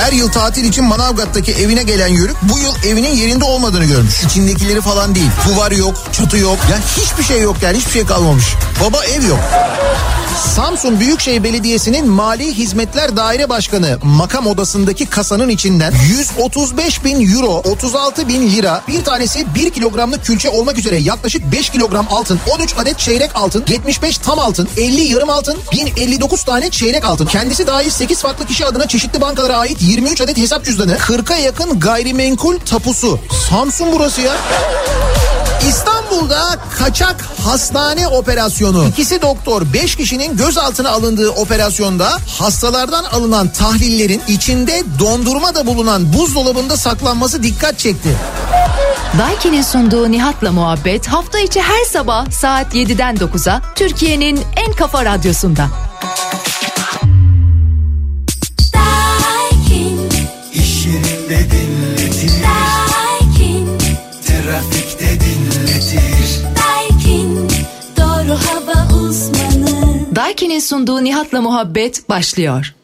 Her yıl tatil için Manavgat'taki evine gelen Yörük bu yıl evinin yerinde olmadığını görmüş. İçindekileri falan değil. Duvar yok, çatı yok. Ya hiçbir şey yok yani hiçbir şey kalmamış. Baba ev yok. Samsun Büyükşehir Belediyesi'nin Mali Hizmetler Daire Başkanı makam odasındaki kasanın içinden 135 bin euro, 36 bin lira, bir tanesi 1 kilogramlık külçe olmak üzere yaklaşık 5 kilogram altın, 13 adet çeyrek altın, 75 tam altın, 50 yarım altın, 1059 tane çeyrek altın. Kendisi dahil 8 farklı kişi adına çeşitli bankalara ait 23 adet hesap cüzdanı, 40'a yakın gayrimenkul tapusu. Samsun burası ya. İstanbul'da kaçak hastane operasyonu. İkisi doktor 5 kişinin gözaltına alındığı operasyonda hastalardan alınan tahlillerin içinde dondurma da bulunan buzdolabında saklanması dikkat çekti. Daiki'nin sunduğu Nihat'la muhabbet hafta içi her sabah saat 7'den 9'a Türkiye'nin en kafa radyosunda. Daiki'nin sunduğu Nihat'la muhabbet başlıyor.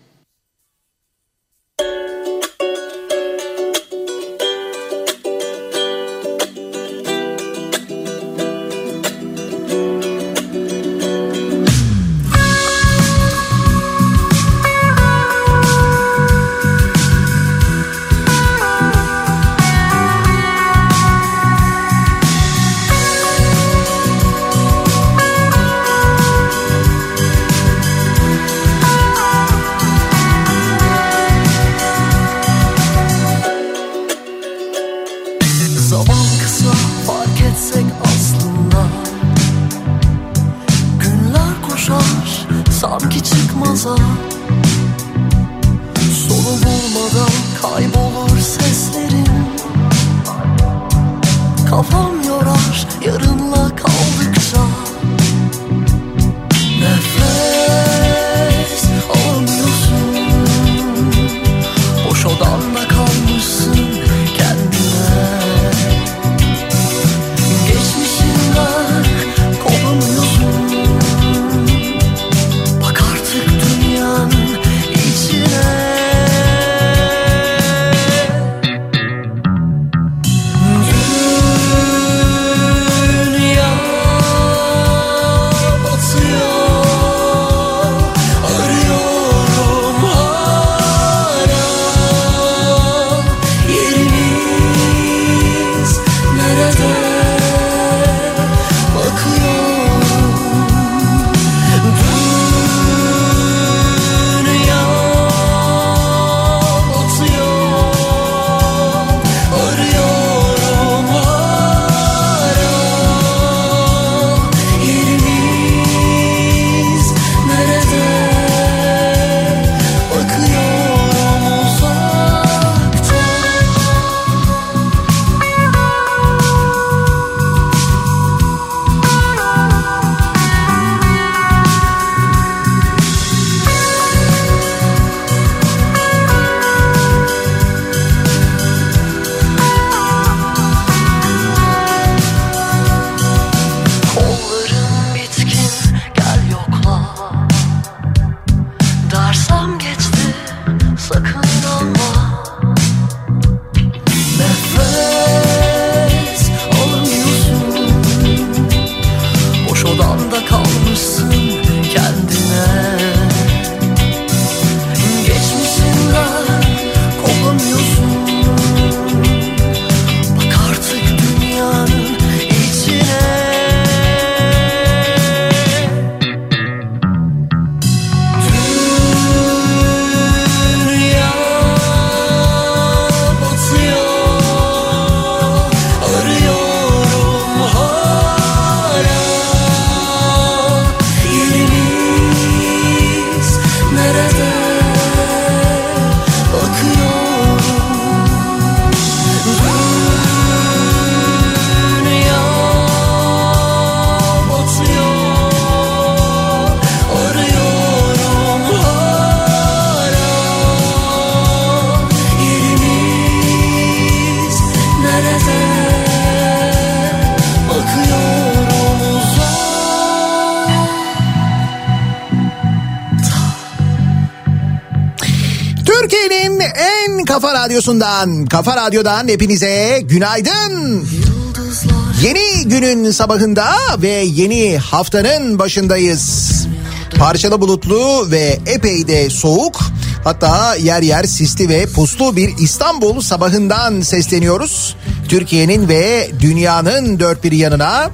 Radyosu'ndan, Kafa Radyo'dan hepinize günaydın. Yeni günün sabahında ve yeni haftanın başındayız. Parçalı bulutlu ve epey de soğuk hatta yer yer sisli ve puslu bir İstanbul sabahından sesleniyoruz. Türkiye'nin ve dünyanın dört bir yanına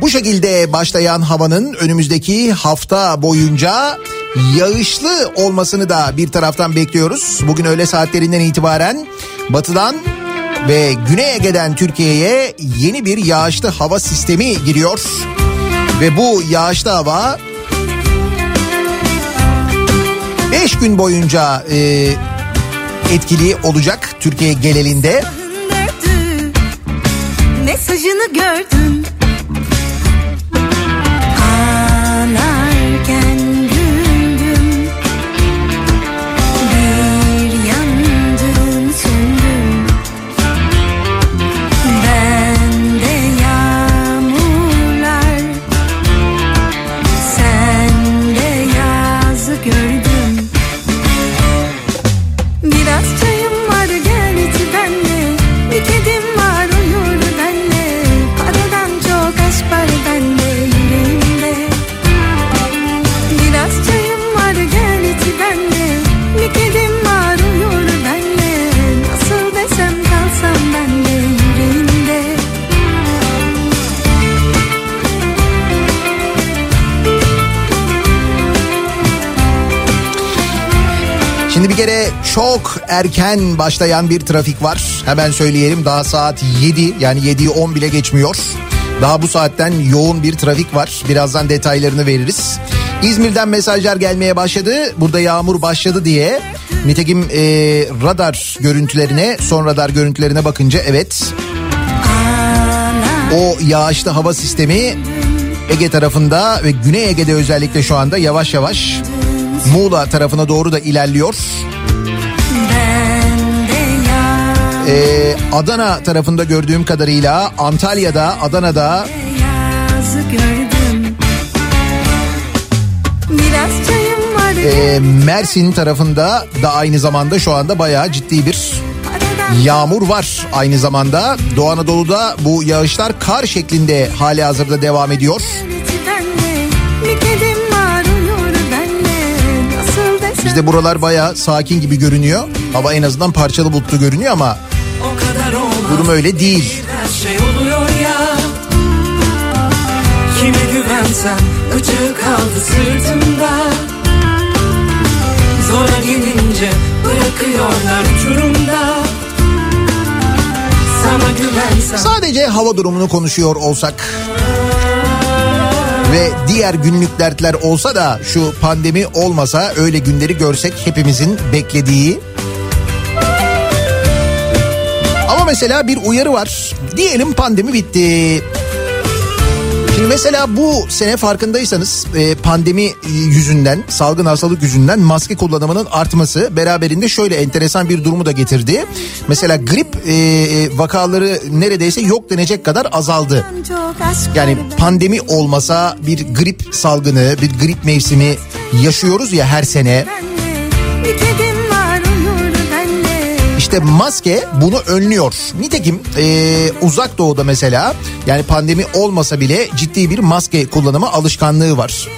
bu şekilde başlayan havanın önümüzdeki hafta boyunca yağışlı olmasını da bir taraftan bekliyoruz. Bugün öğle saatlerinden itibaren batıdan ve Güney Ege'den Türkiye'ye yeni bir yağışlı hava sistemi giriyor. Ve bu yağışlı hava 5 gün boyunca e, etkili olacak Türkiye genelinde. Mesajını gördüm çok erken başlayan bir trafik var. Hemen söyleyelim daha saat 7 yani 7'yi 10 bile geçmiyor. Daha bu saatten yoğun bir trafik var. Birazdan detaylarını veririz. İzmir'den mesajlar gelmeye başladı. Burada yağmur başladı diye. Nitekim e, radar görüntülerine, son radar görüntülerine bakınca evet. O yağışlı hava sistemi Ege tarafında ve Güney Ege'de özellikle şu anda yavaş yavaş Muğla tarafına doğru da ilerliyor. Ee, Adana tarafında gördüğüm kadarıyla Antalya'da, Adana'da e, Mersin tarafında da aynı zamanda şu anda bayağı ciddi bir yağmur var. Aynı zamanda Doğu Anadolu'da bu yağışlar kar şeklinde hali hazırda devam ediyor. Bizde buralar bayağı sakin gibi görünüyor. Hava en azından parçalı bulutlu görünüyor ama durum öyle değil. şey oluyor ya Kime güvensem acı kaldı sırtımda Zora gelince bırakıyorlar uçurumda Sadece hava durumunu konuşuyor olsak ve diğer günlük dertler olsa da şu pandemi olmasa öyle günleri görsek hepimizin beklediği. Ama mesela bir uyarı var. Diyelim pandemi bitti. Şimdi mesela bu sene farkındaysanız e, pandemi yüzünden, salgın hastalık yüzünden maske kullanımının artması beraberinde şöyle enteresan bir durumu da getirdi. Mesela grip e, e, vakaları neredeyse yok denecek kadar azaldı. Yani pandemi olmasa bir grip salgını, bir grip mevsimi yaşıyoruz ya her sene. İşte maske bunu önlüyor. Nitekim e, uzak doğuda mesela yani pandemi olmasa bile ciddi bir maske kullanımı alışkanlığı var.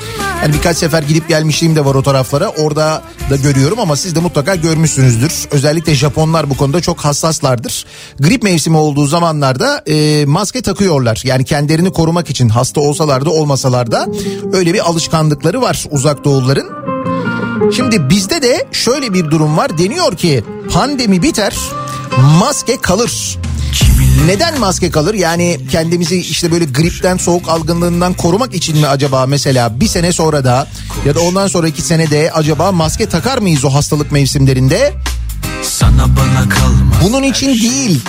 Yani birkaç sefer gidip gelmişliğim de var o taraflara. Orada da görüyorum ama siz de mutlaka görmüşsünüzdür. Özellikle Japonlar bu konuda çok hassaslardır. Grip mevsimi olduğu zamanlarda e, maske takıyorlar. Yani kendilerini korumak için hasta olsalar da olmasalar da öyle bir alışkanlıkları var uzak doğulların. Şimdi bizde de şöyle bir durum var. Deniyor ki pandemi biter, maske kalır. Neden maske kalır? Yani kendimizi işte böyle gripten, soğuk algınlığından korumak için mi acaba mesela bir sene sonra da ya da ondan sonraki senede acaba maske takar mıyız o hastalık mevsimlerinde? Sana bana kalmaz Bunun için değil.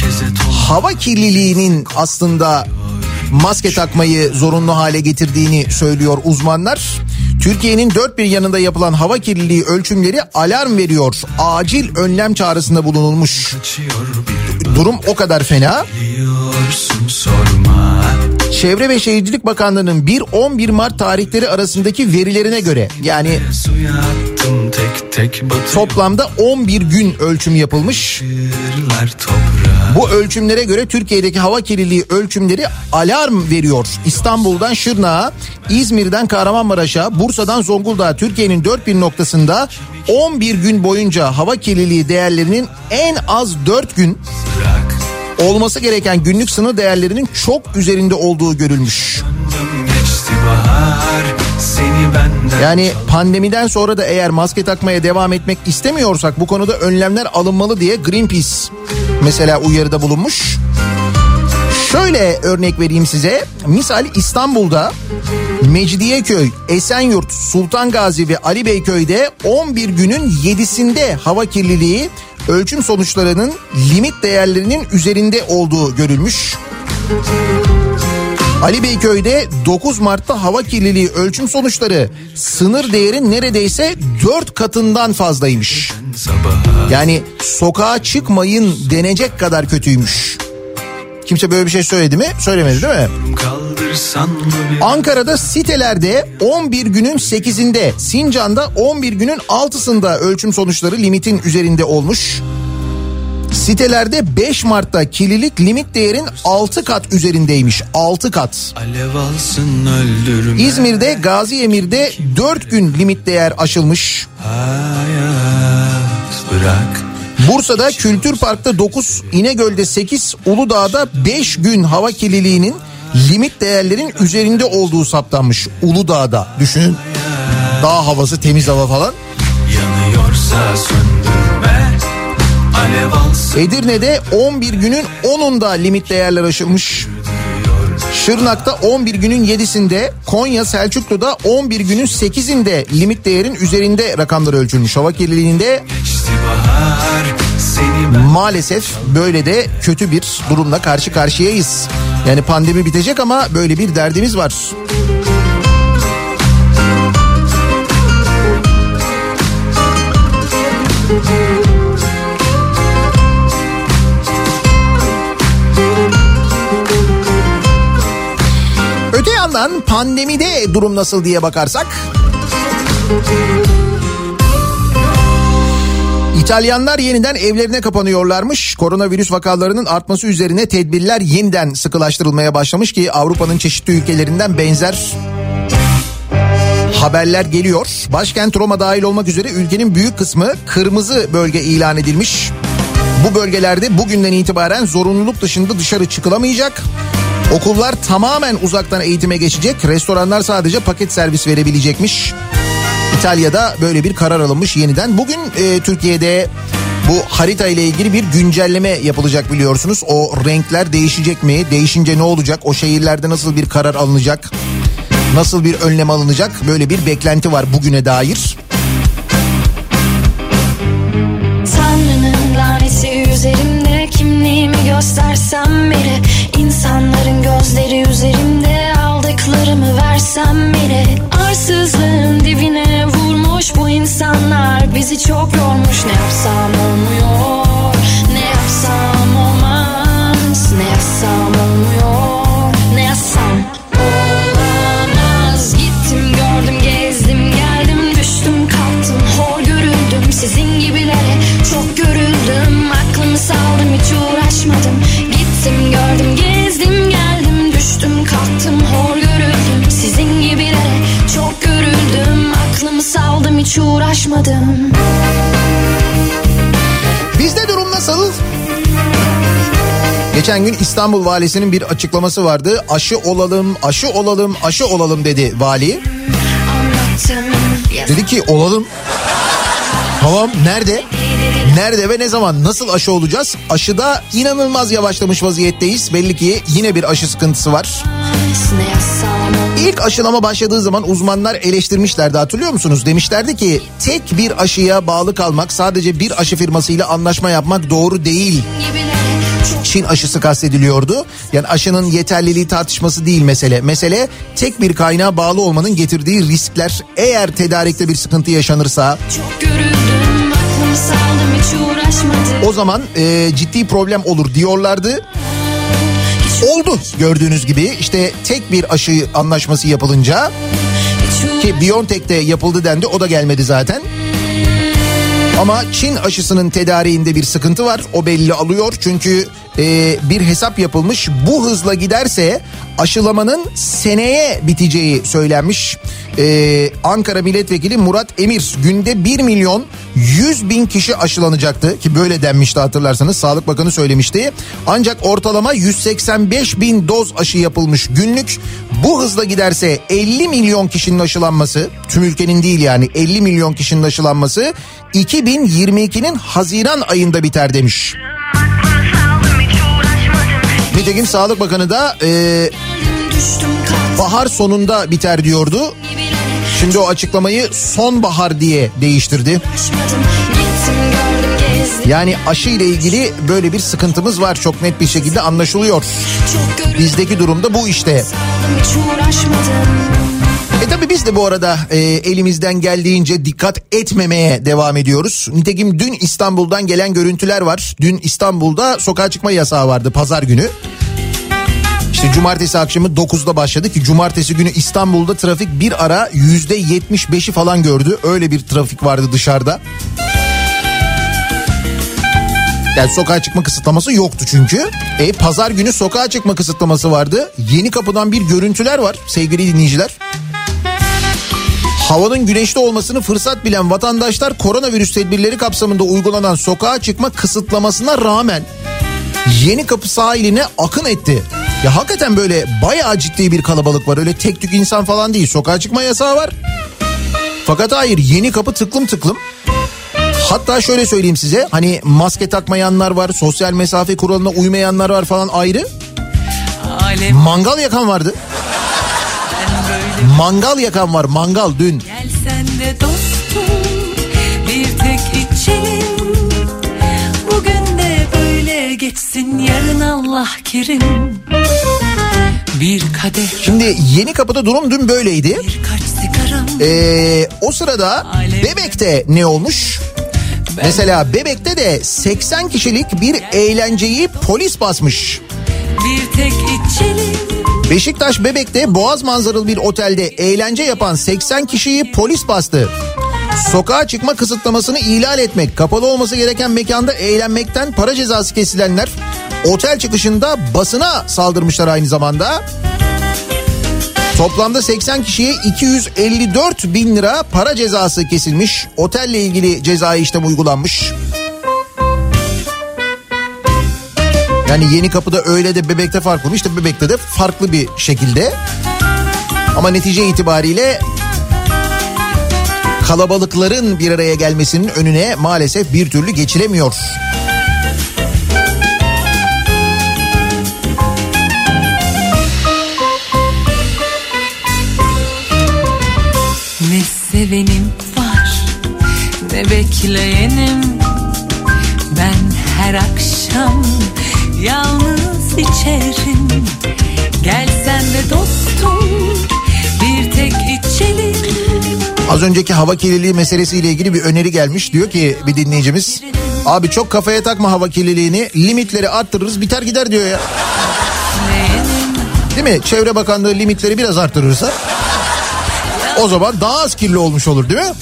Toz hava kirliliğinin aslında maske takmayı zorunlu hale getirdiğini söylüyor uzmanlar. Türkiye'nin dört bir yanında yapılan hava kirliliği ölçümleri alarm veriyor. Acil önlem çağrısında bulunulmuş. Durum o kadar fena. Çevre ve Şehircilik Bakanlığı'nın 1-11 Mart tarihleri arasındaki verilerine göre yani toplamda 11 gün ölçüm yapılmış. Bu ölçümlere göre Türkiye'deki hava kirliliği ölçümleri alarm veriyor. İstanbul'dan Şırnak'a, İzmir'den Kahramanmaraş'a, Bursa'dan Zonguldak'a Türkiye'nin dört bir noktasında 11 gün boyunca hava kirliliği değerlerinin en az 4 gün olması gereken günlük sınır değerlerinin çok üzerinde olduğu görülmüş. Yani pandemiden sonra da eğer maske takmaya devam etmek istemiyorsak bu konuda önlemler alınmalı diye Greenpeace mesela uyarıda bulunmuş. Şöyle örnek vereyim size. Misal İstanbul'da Mecidiyeköy, Esenyurt, Sultan Gazi ve Ali Beyköy'de 11 günün 7'sinde hava kirliliği ölçüm sonuçlarının limit değerlerinin üzerinde olduğu görülmüş. Ali Beyköy'de 9 Mart'ta hava kirliliği ölçüm sonuçları sınır değerin neredeyse 4 katından fazlaymış. Yani sokağa çıkmayın denecek kadar kötüymüş. Kimse böyle bir şey söyledi mi? Söylemedi değil mi? Ankara'da sitelerde 11 günün 8'inde, Sincan'da 11 günün 6'sında ölçüm sonuçları limitin üzerinde olmuş. Sitelerde 5 Mart'ta kirlilik limit değerin 6 kat üzerindeymiş. 6 kat. Alsın İzmir'de Gazi Emir'de 4 gün limit değer aşılmış. Bırak Bursa'da Kültür Park'ta 9, İnegöl'de 8, Uludağ'da 5 gün hava kirliliğinin limit değerlerin üzerinde olduğu saptanmış. Uludağ'da düşünün. Dağ havası temiz hava falan. Yanıyorsa alsın Edirne'de 11 günün 10'unda limit değerler aşılmış. Şırnak'ta 11 günün 7'sinde, Konya Selçuklu'da 11 günün 8'inde limit değerin üzerinde rakamlar ölçülmüş. Hava kirliliğinde maalesef böyle de kötü bir durumla karşı karşıyayız. Yani pandemi bitecek ama böyle bir derdimiz var. Yandan pandemide durum nasıl diye bakarsak İtalyanlar yeniden evlerine kapanıyorlarmış. Koronavirüs vakalarının artması üzerine tedbirler yeniden sıkılaştırılmaya başlamış ki Avrupa'nın çeşitli ülkelerinden benzer haberler geliyor. Başkent Roma dahil olmak üzere ülkenin büyük kısmı kırmızı bölge ilan edilmiş. Bu bölgelerde bugünden itibaren zorunluluk dışında dışarı çıkılamayacak. Okullar tamamen uzaktan eğitime geçecek. Restoranlar sadece paket servis verebilecekmiş. İtalya'da böyle bir karar alınmış yeniden. Bugün e, Türkiye'de bu harita ile ilgili bir güncelleme yapılacak biliyorsunuz. O renkler değişecek mi? Değişince ne olacak? O şehirlerde nasıl bir karar alınacak? Nasıl bir önlem alınacak? Böyle bir beklenti var bugüne dair. Tanrı'nın laneti üzerimde kimliğimi göstersem bile insanların gözleri üzerimde aldıklarımı versem bile arsızlığın dibine vurmuş bu insanlar. Bizi çok yormuş. Ne yapsam olmuyor ne yapsam olmaz ne yapsam olmuyor hiç uğraşmadım Bizde durum nasıl? Geçen gün İstanbul valisinin bir açıklaması vardı. Aşı olalım, aşı olalım, aşı olalım dedi vali. Dedi ki olalım. Tamam nerede? Nerede ve ne zaman nasıl aşı olacağız? Aşıda inanılmaz yavaşlamış vaziyetteyiz. Belli ki yine bir aşı sıkıntısı var. İlk aşılama başladığı zaman uzmanlar eleştirmişlerdi hatırlıyor musunuz? Demişlerdi ki tek bir aşıya bağlı kalmak sadece bir aşı firmasıyla anlaşma yapmak doğru değil. Çin aşısı kastediliyordu. Yani aşının yeterliliği tartışması değil mesele. Mesele tek bir kaynağa bağlı olmanın getirdiği riskler. Eğer tedarikte bir sıkıntı yaşanırsa Çok görüldüm o zaman e, ciddi problem olur diyorlardı. Oldu gördüğünüz gibi işte tek bir aşı anlaşması yapılınca ki BioNTech'te yapıldı dendi o da gelmedi zaten. Ama Çin aşısının tedariğinde bir sıkıntı var. O belli alıyor çünkü e, bir hesap yapılmış. Bu hızla giderse aşılamanın seneye biteceği söylenmiş. E, Ankara Milletvekili Murat Emir günde 1 milyon 100 bin kişi aşılanacaktı ki böyle denmişti hatırlarsanız Sağlık Bakanı söylemişti. Ancak ortalama 185 bin doz aşı yapılmış günlük. Bu hızla giderse 50 milyon kişinin aşılanması tüm ülkenin değil yani 50 milyon kişinin aşılanması 2022'nin Haziran ayında biter demiş. Nitekim Sağlık Bakanı da e, bahar sonunda biter diyordu. Şimdi o açıklamayı sonbahar diye değiştirdi. Yani aşı ile ilgili böyle bir sıkıntımız var çok net bir şekilde anlaşılıyor. Bizdeki durumda bu işte. hiç uğraşmadım E tabi biz de bu arada e, elimizden geldiğince dikkat etmemeye devam ediyoruz. Nitekim dün İstanbul'dan gelen görüntüler var. Dün İstanbul'da sokağa çıkma yasağı vardı pazar günü. İşte cumartesi akşamı 9'da başladı ki cumartesi günü İstanbul'da trafik bir ara %75'i falan gördü. Öyle bir trafik vardı dışarıda. Yani sokağa çıkma kısıtlaması yoktu çünkü. E pazar günü sokağa çıkma kısıtlaması vardı. Yeni kapıdan bir görüntüler var sevgili dinleyiciler. Havanın güneşli olmasını fırsat bilen vatandaşlar koronavirüs tedbirleri kapsamında uygulanan sokağa çıkma kısıtlamasına rağmen yeni kapı sahiline akın etti. Ya hakikaten böyle bayağı ciddi bir kalabalık var. Öyle tek tük insan falan değil. Sokağa çıkma yasağı var. Fakat hayır yeni kapı tıklım tıklım. Hatta şöyle söyleyeyim size hani maske takmayanlar var, sosyal mesafe kuralına uymayanlar var falan ayrı. Alem Mangal yakan vardı. Mangal yakan var mangal dün. gelsen de dostum bir tek içelim Bugün de böyle geçsin yarın Allah kerim Bir kadeh Şimdi yeni kapıda durum dün böyleydi. Ee, o sırada Bebek'te ne olmuş? Ben- Mesela Bebek'te de 80 kişilik bir eğlenceyi polis basmış. Bir tek içelim Beşiktaş Bebek'te boğaz manzaralı bir otelde eğlence yapan 80 kişiyi polis bastı. Sokağa çıkma kısıtlamasını ihlal etmek, kapalı olması gereken mekanda eğlenmekten para cezası kesilenler otel çıkışında basına saldırmışlar aynı zamanda. Toplamda 80 kişiye 254 bin lira para cezası kesilmiş. Otelle ilgili cezai işlem uygulanmış. Yani yeni kapıda öyle de bebekte farklı mı? İşte bebekte de farklı bir şekilde. Ama netice itibariyle kalabalıkların bir araya gelmesinin önüne maalesef bir türlü geçilemiyor. Ne bekleyenim Ben her akşam yalnız içerim Gelsen de dostum bir tek içelim Az önceki hava kirliliği meselesiyle ilgili bir öneri gelmiş. Diyor ki bir dinleyicimiz abi çok kafaya takma hava kirliliğini limitleri arttırırız biter gider diyor ya. Değil mi? Çevre Bakanlığı limitleri biraz arttırırsa o zaman daha az kirli olmuş olur değil mi?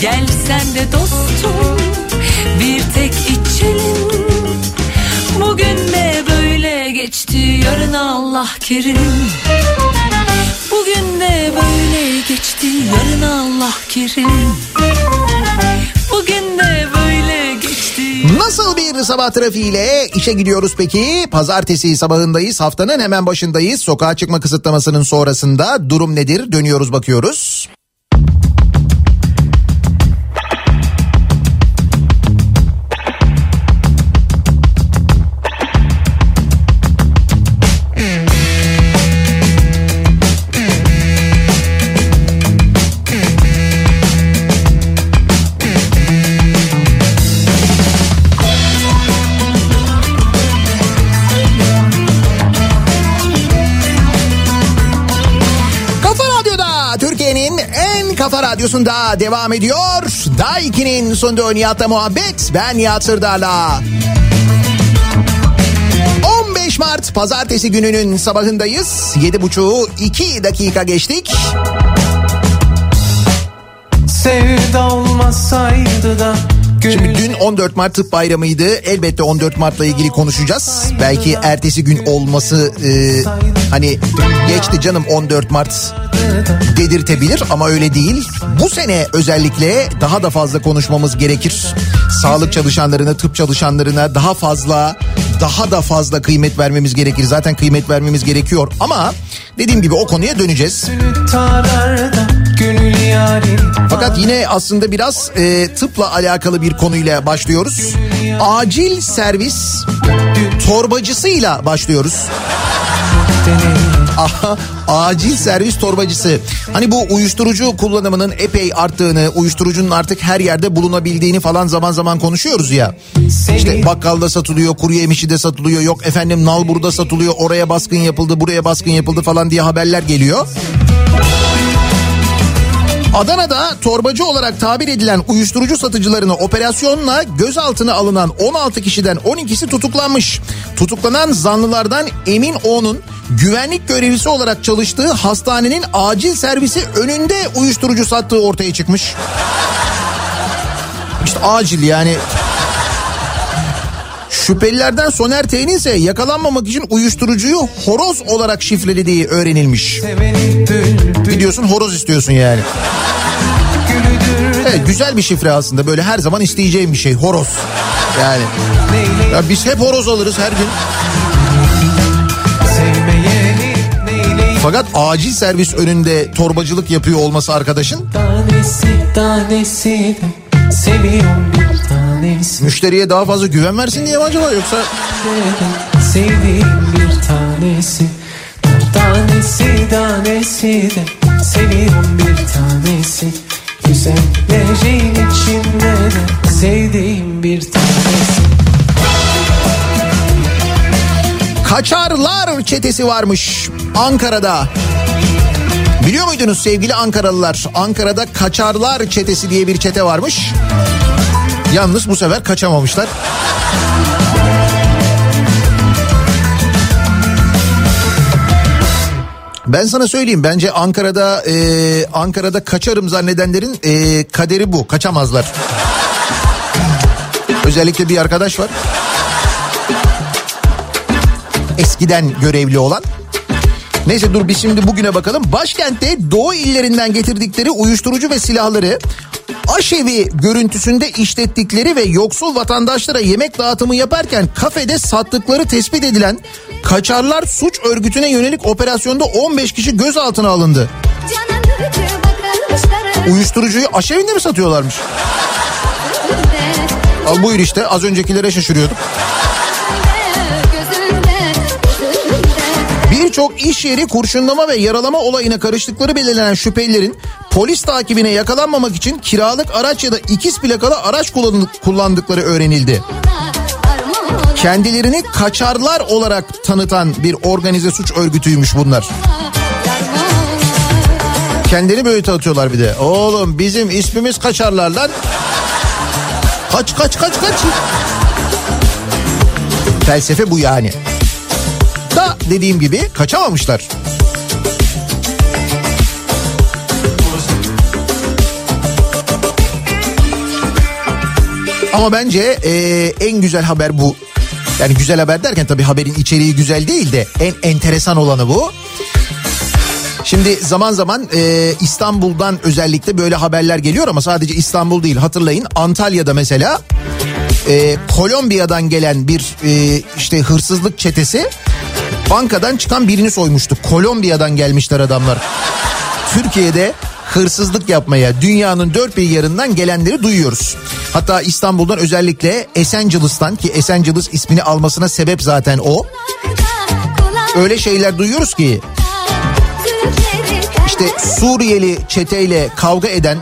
Gelsen de dostum bir tek içelim Bugün de böyle geçti yarın Allah kerim Bugün de böyle geçti yarın Allah kerim Bugün de böyle geçti Nasıl bir sabah trafiğiyle işe gidiyoruz peki? Pazartesi sabahındayız. Haftanın hemen başındayız. Sokağa çıkma kısıtlamasının sonrasında durum nedir? Dönüyoruz bakıyoruz. Radyosu'nda devam ediyor. Daiki'nin sonunda Nihat'la muhabbet. Ben Nihat Sırdar'la. 15 Mart pazartesi gününün sabahındayız. 7.30'u 2 dakika geçtik. Sevda olmasaydı da Şimdi dün 14 Mart Tıp Bayramı'ydı. Elbette 14 Mart'la ilgili konuşacağız. Belki ertesi gün olması e, hani geçti canım 14 Mart dedirtebilir ama öyle değil. Bu sene özellikle daha da fazla konuşmamız gerekir. Sağlık çalışanlarına, tıp çalışanlarına daha fazla, daha da fazla kıymet vermemiz gerekir. Zaten kıymet vermemiz gerekiyor ama dediğim gibi o konuya döneceğiz. gönül Fakat yine aslında biraz e, tıpla alakalı bir konuyla başlıyoruz. Acil servis torbacısıyla başlıyoruz. Aha, acil servis torbacısı. Hani bu uyuşturucu kullanımının epey arttığını, uyuşturucunun artık her yerde bulunabildiğini falan zaman zaman konuşuyoruz ya. İşte bakkalda satılıyor, kuru yemişi de satılıyor, yok efendim nalburda satılıyor, oraya baskın yapıldı, buraya baskın yapıldı falan diye haberler geliyor. Adana'da torbacı olarak tabir edilen uyuşturucu satıcılarını operasyonla gözaltına alınan 16 kişiden 12'si tutuklanmış. Tutuklanan zanlılardan Emin O'nun güvenlik görevlisi olarak çalıştığı hastanenin acil servisi önünde uyuşturucu sattığı ortaya çıkmış. İşte acil yani Şüphelilerden Soner T'nin ise yakalanmamak için uyuşturucuyu horoz olarak şifrelediği öğrenilmiş. Biliyorsun horoz istiyorsun yani. Evet güzel bir şifre aslında böyle her zaman isteyeceğim bir şey horoz. Yani ya biz hep horoz alırız her gün. Fakat acil servis önünde torbacılık yapıyor olması arkadaşın tanesi tanesi seviyorum tanesi müşteriye daha fazla güven versin diye mi acaba yoksa sevdiğim bir tanesi tanesi tanesi de seviyorum bir tanesi güzellerin içinde de sevdiğim bir tanesi Kaçarlar çetesi varmış Ankara'da. Biliyor muydunuz sevgili Ankaralılar? Ankara'da Kaçarlar çetesi diye bir çete varmış. Yalnız bu sefer kaçamamışlar. Ben sana söyleyeyim bence Ankara'da e, Ankara'da kaçarım zannedenlerin e, kaderi bu. Kaçamazlar. Özellikle bir arkadaş var. Eskiden görevli olan. Neyse dur biz şimdi bugüne bakalım. Başkentte Doğu illerinden getirdikleri uyuşturucu ve silahları aşevi görüntüsünde işlettikleri ve yoksul vatandaşlara yemek dağıtımı yaparken kafede sattıkları tespit edilen Kaçarlar Suç Örgütü'ne yönelik operasyonda 15 kişi gözaltına alındı. Uyuşturucuyu aşevinde mi satıyorlarmış? Al buyur işte az öncekilere şaşırıyorduk. Birçok iş yeri kurşunlama ve yaralama olayına karıştıkları belirlenen şüphelilerin polis takibine yakalanmamak için kiralık araç ya da ikiz plakalı araç kullan- kullandıkları öğrenildi. Kendilerini kaçarlar olarak tanıtan bir organize suç örgütüymüş bunlar. Kendini böyle tanıtıyorlar bir de. Oğlum bizim ismimiz kaçarlar lan. Kaç kaç kaç kaç. Felsefe bu yani. Dediğim gibi kaçamamışlar. Ama bence e, en güzel haber bu. Yani güzel haber derken tabii haberin içeriği güzel değil de en enteresan olanı bu. Şimdi zaman zaman e, İstanbul'dan özellikle böyle haberler geliyor ama sadece İstanbul değil hatırlayın Antalya'da mesela e, Kolombiya'dan gelen bir e, işte hırsızlık çetesi bankadan çıkan birini soymuştu. Kolombiya'dan gelmişler adamlar. Türkiye'de hırsızlık yapmaya dünyanın dört bir yarından gelenleri duyuyoruz. Hatta İstanbul'dan özellikle Esencilis'tan ki Esencilis ismini almasına sebep zaten o. Öyle şeyler duyuyoruz ki işte Suriyeli çeteyle kavga eden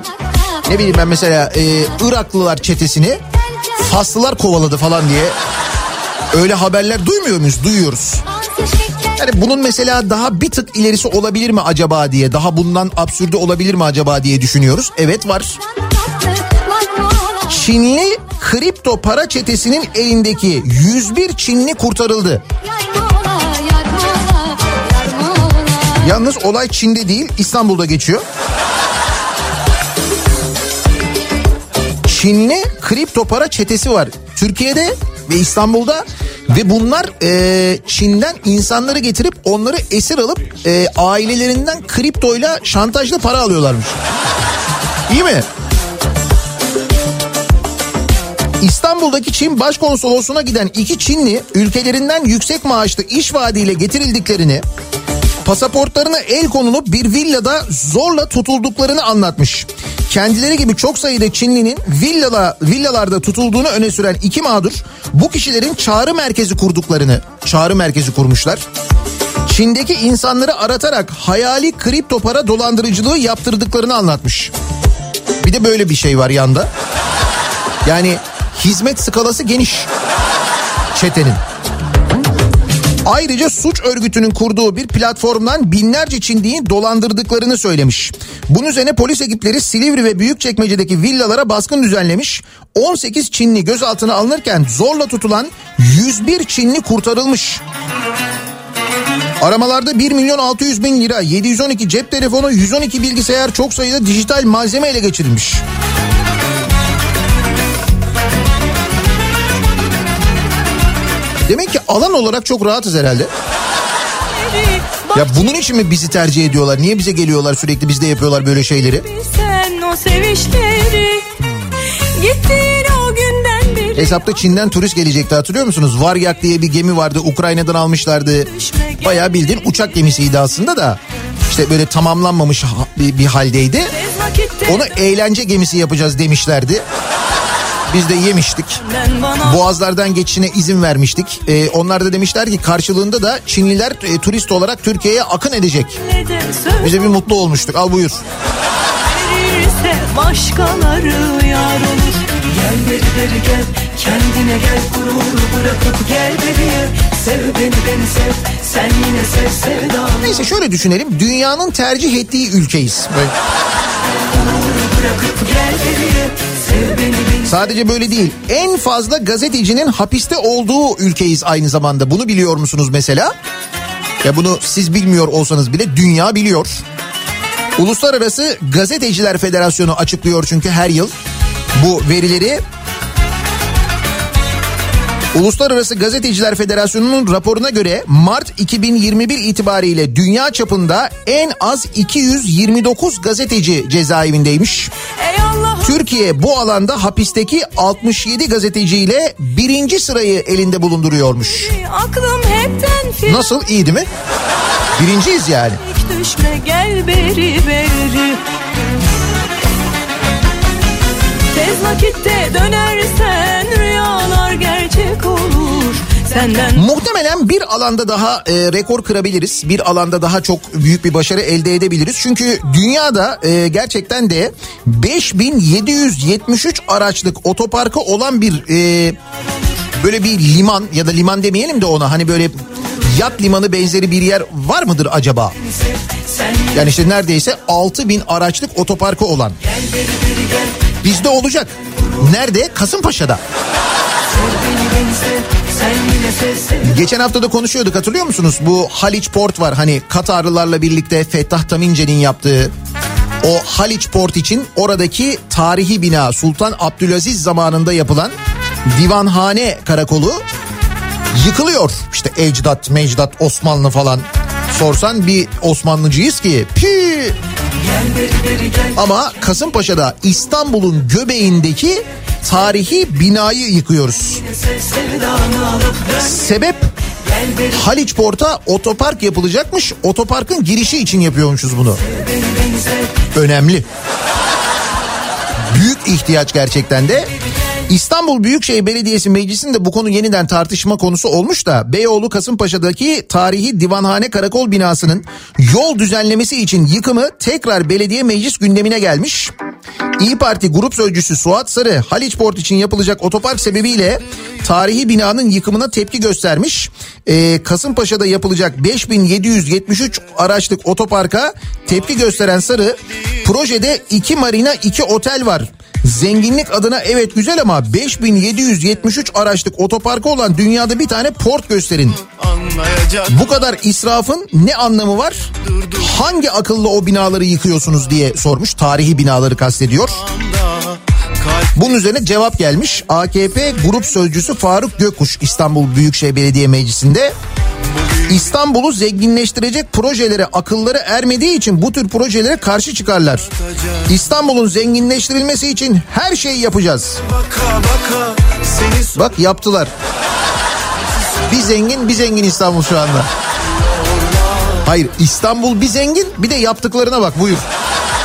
ne bileyim ben mesela e, Iraklılar çetesini Faslılar kovaladı falan diye öyle haberler duymuyor muyuz? Duyuyoruz. Yani bunun mesela daha bir tık ilerisi olabilir mi acaba diye, daha bundan absürde olabilir mi acaba diye düşünüyoruz. Evet var. Çinli kripto para çetesinin elindeki 101 Çinli kurtarıldı. Yalnız olay Çin'de değil İstanbul'da geçiyor. Çinli kripto para çetesi var. Türkiye'de ve İstanbul'da ve bunlar e, Çin'den insanları getirip onları esir alıp e, ailelerinden kriptoyla şantajla para alıyorlarmış. İyi mi? İstanbul'daki Çin Başkonsolosluğu'na giden iki Çinli ülkelerinden yüksek maaşlı iş vaadiyle getirildiklerini pasaportlarına el konulup bir villada zorla tutulduklarını anlatmış. Kendileri gibi çok sayıda Çinlinin villala, villalarda tutulduğunu öne süren iki mağdur bu kişilerin çağrı merkezi kurduklarını, çağrı merkezi kurmuşlar. Çin'deki insanları aratarak hayali kripto para dolandırıcılığı yaptırdıklarını anlatmış. Bir de böyle bir şey var yanda. Yani hizmet skalası geniş çetenin. Ayrıca suç örgütünün kurduğu bir platformdan binlerce Çinliyi dolandırdıklarını söylemiş. Bunun üzerine polis ekipleri Silivri ve Büyükçekmece'deki villalara baskın düzenlemiş. 18 Çinli gözaltına alınırken zorla tutulan 101 Çinli kurtarılmış. Aramalarda 1 milyon 600 bin lira, 712 cep telefonu, 112 bilgisayar, çok sayıda dijital malzeme ele geçirilmiş. Demek ki alan olarak çok rahatız herhalde. Ya bunun için mi bizi tercih ediyorlar? Niye bize geliyorlar sürekli bizde yapıyorlar böyle şeyleri? Sen o sevişleri gittin o günden beri. Hesapta Çin'den turist gelecekti hatırlıyor musunuz? Varyak diye bir gemi vardı Ukrayna'dan almışlardı. Bayağı bildiğin uçak gemisiydi aslında da. İşte böyle tamamlanmamış bir, bir haldeydi. Onu eğlence gemisi yapacağız demişlerdi. Biz de yemiştik. Boğazlardan geçişine izin vermiştik. Ee, onlar da demişler ki karşılığında da Çinliler e, turist olarak Türkiye'ye akın edecek. Biz de bir mutlu olmuştuk. Al buyur. verirse başkaları yar olur. Gel beri gel Kendine gel gururu bırakıp gel beriye Sev beni beni sev Sen yine sev sevdamı Neyse şöyle düşünelim. Dünyanın tercih ettiği ülkeyiz. Böyle Sadece böyle değil. En fazla gazetecinin hapiste olduğu ülkeyiz aynı zamanda. Bunu biliyor musunuz mesela? Ya bunu siz bilmiyor olsanız bile dünya biliyor. Uluslararası Gazeteciler Federasyonu açıklıyor çünkü her yıl bu verileri. Uluslararası Gazeteciler Federasyonu'nun raporuna göre Mart 2021 itibariyle dünya çapında en az 229 gazeteci cezaevindeymiş. Türkiye bu alanda hapisteki 67 gazeteciyle birinci sırayı elinde bulunduruyormuş. Nasıl iyi değil mi? Birinciyiz yani. düşme gel beri beri. Tez vakitte dönersen rüyalar gerçek olur. Senden Muhtemelen bir alanda daha e, rekor kırabiliriz. Bir alanda daha çok büyük bir başarı elde edebiliriz. Çünkü dünyada e, gerçekten de 5773 araçlık otoparkı olan bir e, böyle bir liman ya da liman demeyelim de ona hani böyle yat limanı benzeri bir yer var mıdır acaba? Yani işte neredeyse 6000 araçlık otoparkı olan. Bizde olacak. Nerede? Kasımpaşa'da. Geçen hafta da konuşuyorduk hatırlıyor musunuz? Bu Haliç Port var hani Katarlılarla birlikte Fettah Tamince'nin yaptığı o Haliç Port için oradaki tarihi bina Sultan Abdülaziz zamanında yapılan divanhane karakolu yıkılıyor. İşte ecdat, mecdat, Osmanlı falan sorsan bir Osmanlıcıyız ki pi. Ama Kasımpaşa'da İstanbul'un göbeğindeki tarihi binayı yıkıyoruz. Sebep Haliç Port'a otopark yapılacakmış. Otoparkın girişi için yapıyormuşuz bunu. Önemli. Büyük ihtiyaç gerçekten de. İstanbul Büyükşehir Belediyesi Meclisi'nde bu konu yeniden tartışma konusu olmuş da Beyoğlu Kasımpaşa'daki tarihi Divanhane Karakol binasının yol düzenlemesi için yıkımı tekrar belediye meclis gündemine gelmiş. İyi Parti Grup Sözcüsü Suat Sarı Haliç Port için yapılacak otopark sebebiyle tarihi binanın yıkımına tepki göstermiş. Ee, Kasımpaşa'da yapılacak 5773 araçlık otoparka tepki gösteren Sarı projede 2 marina 2 otel var. Zenginlik adına evet güzel ama 5773 araçlık otoparkı olan dünyada bir tane port gösterin. Bu kadar israfın ne anlamı var? Hangi akıllı o binaları yıkıyorsunuz diye sormuş. Tarihi binaları kastediyor. Bunun üzerine cevap gelmiş. AKP Grup Sözcüsü Faruk Gökkuş İstanbul Büyükşehir Belediye Meclisi'nde İstanbul'u zenginleştirecek projelere akılları ermediği için bu tür projelere karşı çıkarlar. İstanbul'un zenginleştirilmesi için her şeyi yapacağız. Bak yaptılar. Bir zengin bir zengin İstanbul şu anda. Hayır İstanbul bir zengin bir de yaptıklarına bak buyur.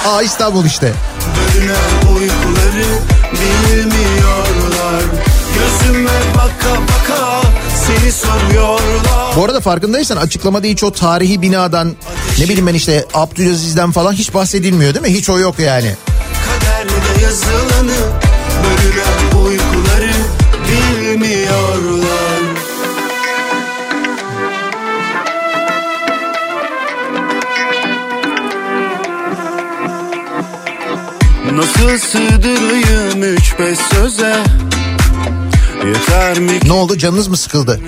Aa İstanbul işte. Bölünen uykuları bilmiyorlar Gözüme baka baka seni soruyorlar Bu arada farkındaysan açıklamada hiç o tarihi binadan ne bileyim ben işte Abdülaziz'den falan hiç bahsedilmiyor değil mi? Hiç o yok yani. Kaderde yazılanı bölünen uykuları bilmiyorlar Nasıl sığdırayım üç beş söze Ne oldu canınız mı sıkıldı?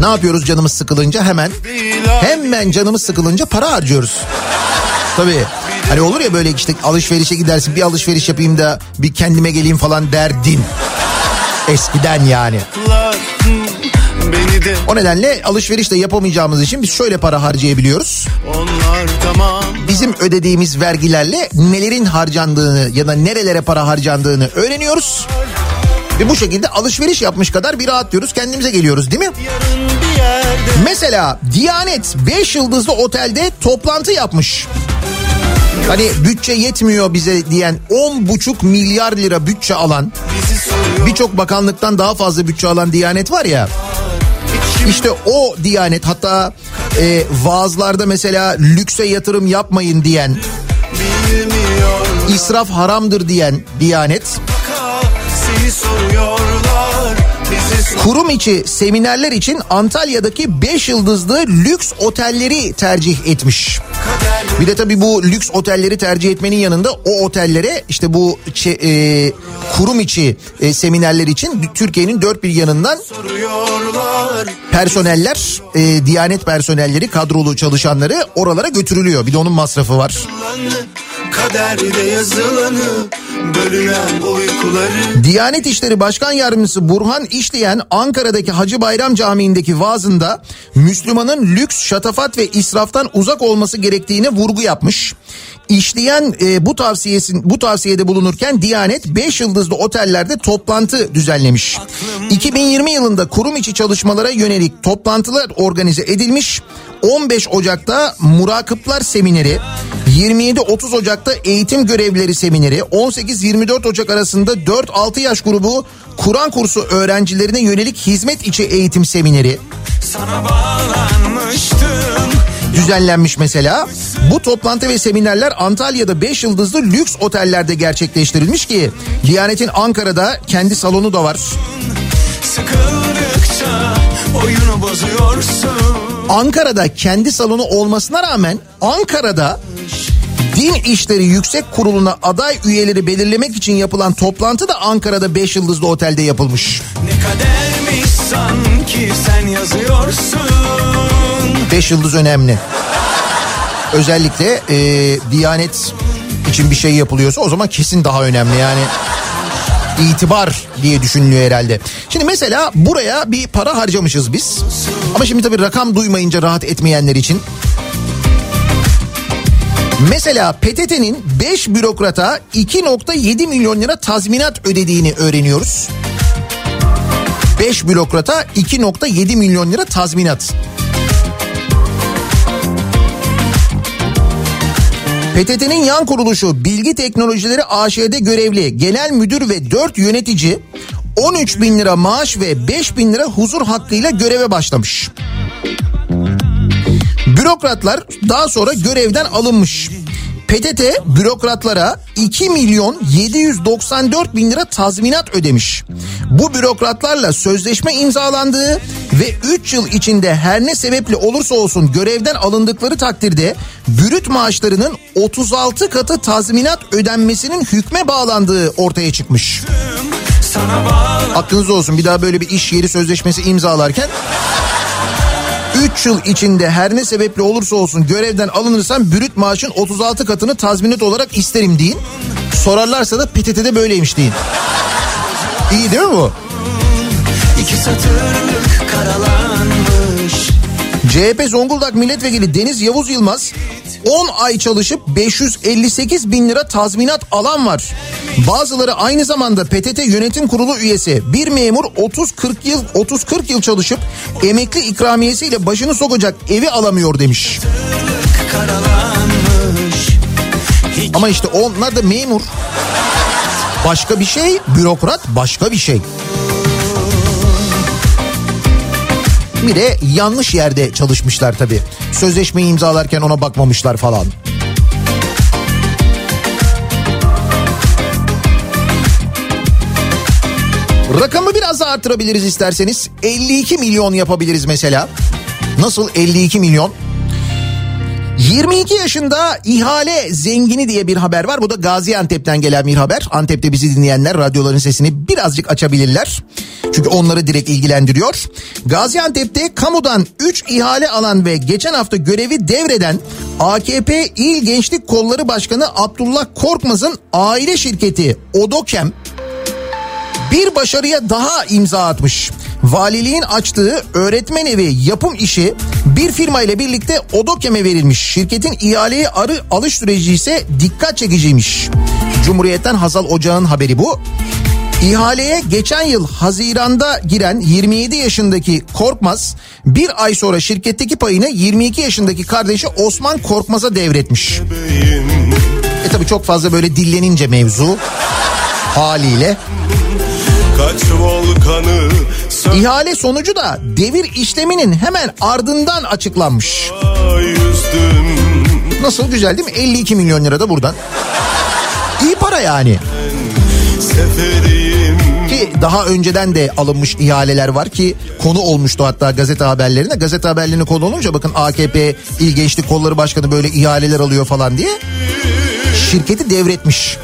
Ne yapıyoruz canımız sıkılınca hemen? Hemen canımız sıkılınca para harcıyoruz. Tabii. Hani olur ya böyle işte alışverişe gidersin bir alışveriş yapayım da bir kendime geleyim falan derdin. Eskiden de O nedenle alışveriş de yapamayacağımız için biz şöyle para harcayabiliyoruz. onlar tamam Bizim ödediğimiz vergilerle nelerin harcandığını ya da nerelere para harcandığını öğreniyoruz. Ve bu şekilde alışveriş yapmış kadar bir rahatlıyoruz kendimize geliyoruz değil mi? Mesela Diyanet 5 yıldızlı otelde toplantı yapmış. Hani bütçe yetmiyor bize diyen 10,5 milyar lira bütçe alan birçok bakanlıktan daha fazla bütçe alan Diyanet var ya. İşte o Diyanet hatta e, vaazlarda mesela lükse yatırım yapmayın diyen, israf haramdır diyen Diyanet kurum içi seminerler için Antalya'daki 5 yıldızlı lüks otelleri tercih etmiş. Bir de tabii bu lüks otelleri tercih etmenin yanında o otellere işte bu e, kurum içi e, seminerler için Türkiye'nin dört bir yanından personeller, e, Diyanet personelleri, kadrolu çalışanları oralara götürülüyor. Bir de onun masrafı var. Kaderde yazılanı bölünen uykuları Diyanet İşleri Başkan Yardımcısı Burhan İşleyen Ankara'daki Hacı Bayram Camii'ndeki vaazında Müslümanın lüks, şatafat ve israftan uzak olması gerektiğine vurgu yapmış. İşleyen e, bu tavsiyesin bu tavsiyede bulunurken Diyanet 5 yıldızlı otellerde toplantı düzenlemiş. 2020 yılında kurum içi çalışmalara yönelik toplantılar organize edilmiş. 15 Ocak'ta Murakıplar Semineri, 27-30 Ocak'ta Eğitim Görevlileri Semineri, 18-24 Ocak arasında 4-6 yaş grubu Kur'an kursu öğrencilerine yönelik hizmet içi eğitim semineri düzenlenmiş mesela. Bu toplantı ve seminerler Antalya'da 5 yıldızlı lüks otellerde gerçekleştirilmiş ki Diyanet'in Ankara'da kendi salonu da var. Sıkıldıkça oyunu bozuyorsun Ankara'da kendi salonu olmasına rağmen Ankara'da Din İşleri Yüksek Kurulu'na aday üyeleri belirlemek için yapılan toplantı da Ankara'da 5 yıldızlı otelde yapılmış. Ne kadermiş sanki sen yazıyorsun 5 yıldız önemli. Özellikle e, Diyanet için bir şey yapılıyorsa o zaman kesin daha önemli yani. İtibar diye düşünülüyor herhalde. Şimdi mesela buraya bir para harcamışız biz. Ama şimdi tabii rakam duymayınca rahat etmeyenler için Mesela PTT'nin 5 bürokrata 2.7 milyon lira tazminat ödediğini öğreniyoruz. 5 bürokrata 2.7 milyon lira tazminat. PTT'nin yan kuruluşu Bilgi Teknolojileri AŞ'de görevli genel müdür ve 4 yönetici 13 bin lira maaş ve 5 bin lira huzur hakkıyla göreve başlamış. Bürokratlar daha sonra görevden alınmış. PTT bürokratlara 2 milyon 794 bin lira tazminat ödemiş. Bu bürokratlarla sözleşme imzalandığı ve 3 yıl içinde her ne sebeple olursa olsun görevden alındıkları takdirde bürüt maaşlarının 36 katı tazminat ödenmesinin hükme bağlandığı ortaya çıkmış. Aklınızda olsun bir daha böyle bir iş yeri sözleşmesi imzalarken 3 yıl içinde her ne sebeple olursa olsun görevden alınırsan bürüt maaşın 36 katını tazminat olarak isterim deyin. Sorarlarsa da PTT'de böyleymiş deyin. İyi değil mi bu? İki satırlık karalanmış CHP Zonguldak Milletvekili Deniz Yavuz Yılmaz 10 ay çalışıp 558 bin lira tazminat alan var. Bazıları aynı zamanda PTT yönetim kurulu üyesi. Bir memur 30-40 yıl 30-40 yıl çalışıp emekli ikramiyesiyle başını sokacak evi alamıyor demiş. Ama işte onlar da memur. Başka bir şey, bürokrat başka bir şey. Bir de yanlış yerde çalışmışlar tabii. Sözleşmeyi imzalarken ona bakmamışlar falan. Rakamı biraz daha arttırabiliriz isterseniz. 52 milyon yapabiliriz mesela. Nasıl 52 milyon? 22 yaşında ihale zengini diye bir haber var. Bu da Gaziantep'ten gelen bir haber. Antep'te bizi dinleyenler radyoların sesini birazcık açabilirler. Çünkü onları direkt ilgilendiriyor. Gaziantep'te kamudan 3 ihale alan ve geçen hafta görevi devreden AKP İl Gençlik Kolları Başkanı Abdullah Korkmaz'ın aile şirketi Odokem bir başarıya daha imza atmış. Valiliğin açtığı öğretmen evi yapım işi bir firma ile birlikte Odokem'e verilmiş. Şirketin ihaleyi arı alış süreci ise dikkat çekiciymiş. Cumhuriyet'ten Hazal Ocağ'ın haberi bu. İhaleye geçen yıl Haziran'da giren 27 yaşındaki Korkmaz bir ay sonra şirketteki payını 22 yaşındaki kardeşi Osman Korkmaz'a devretmiş. E tabi çok fazla böyle dillenince mevzu haliyle. Kaç volkanı İhale sonucu da devir işleminin hemen ardından açıklanmış. Nasıl güzel değil mi? 52 milyon lira da buradan. İyi para yani. Ki daha önceden de alınmış ihaleler var ki konu olmuştu hatta gazete haberlerine. Gazete haberlerine konu olunca bakın AKP İl Gençlik Kolları Başkanı böyle ihaleler alıyor falan diye. Şirketi devretmiş.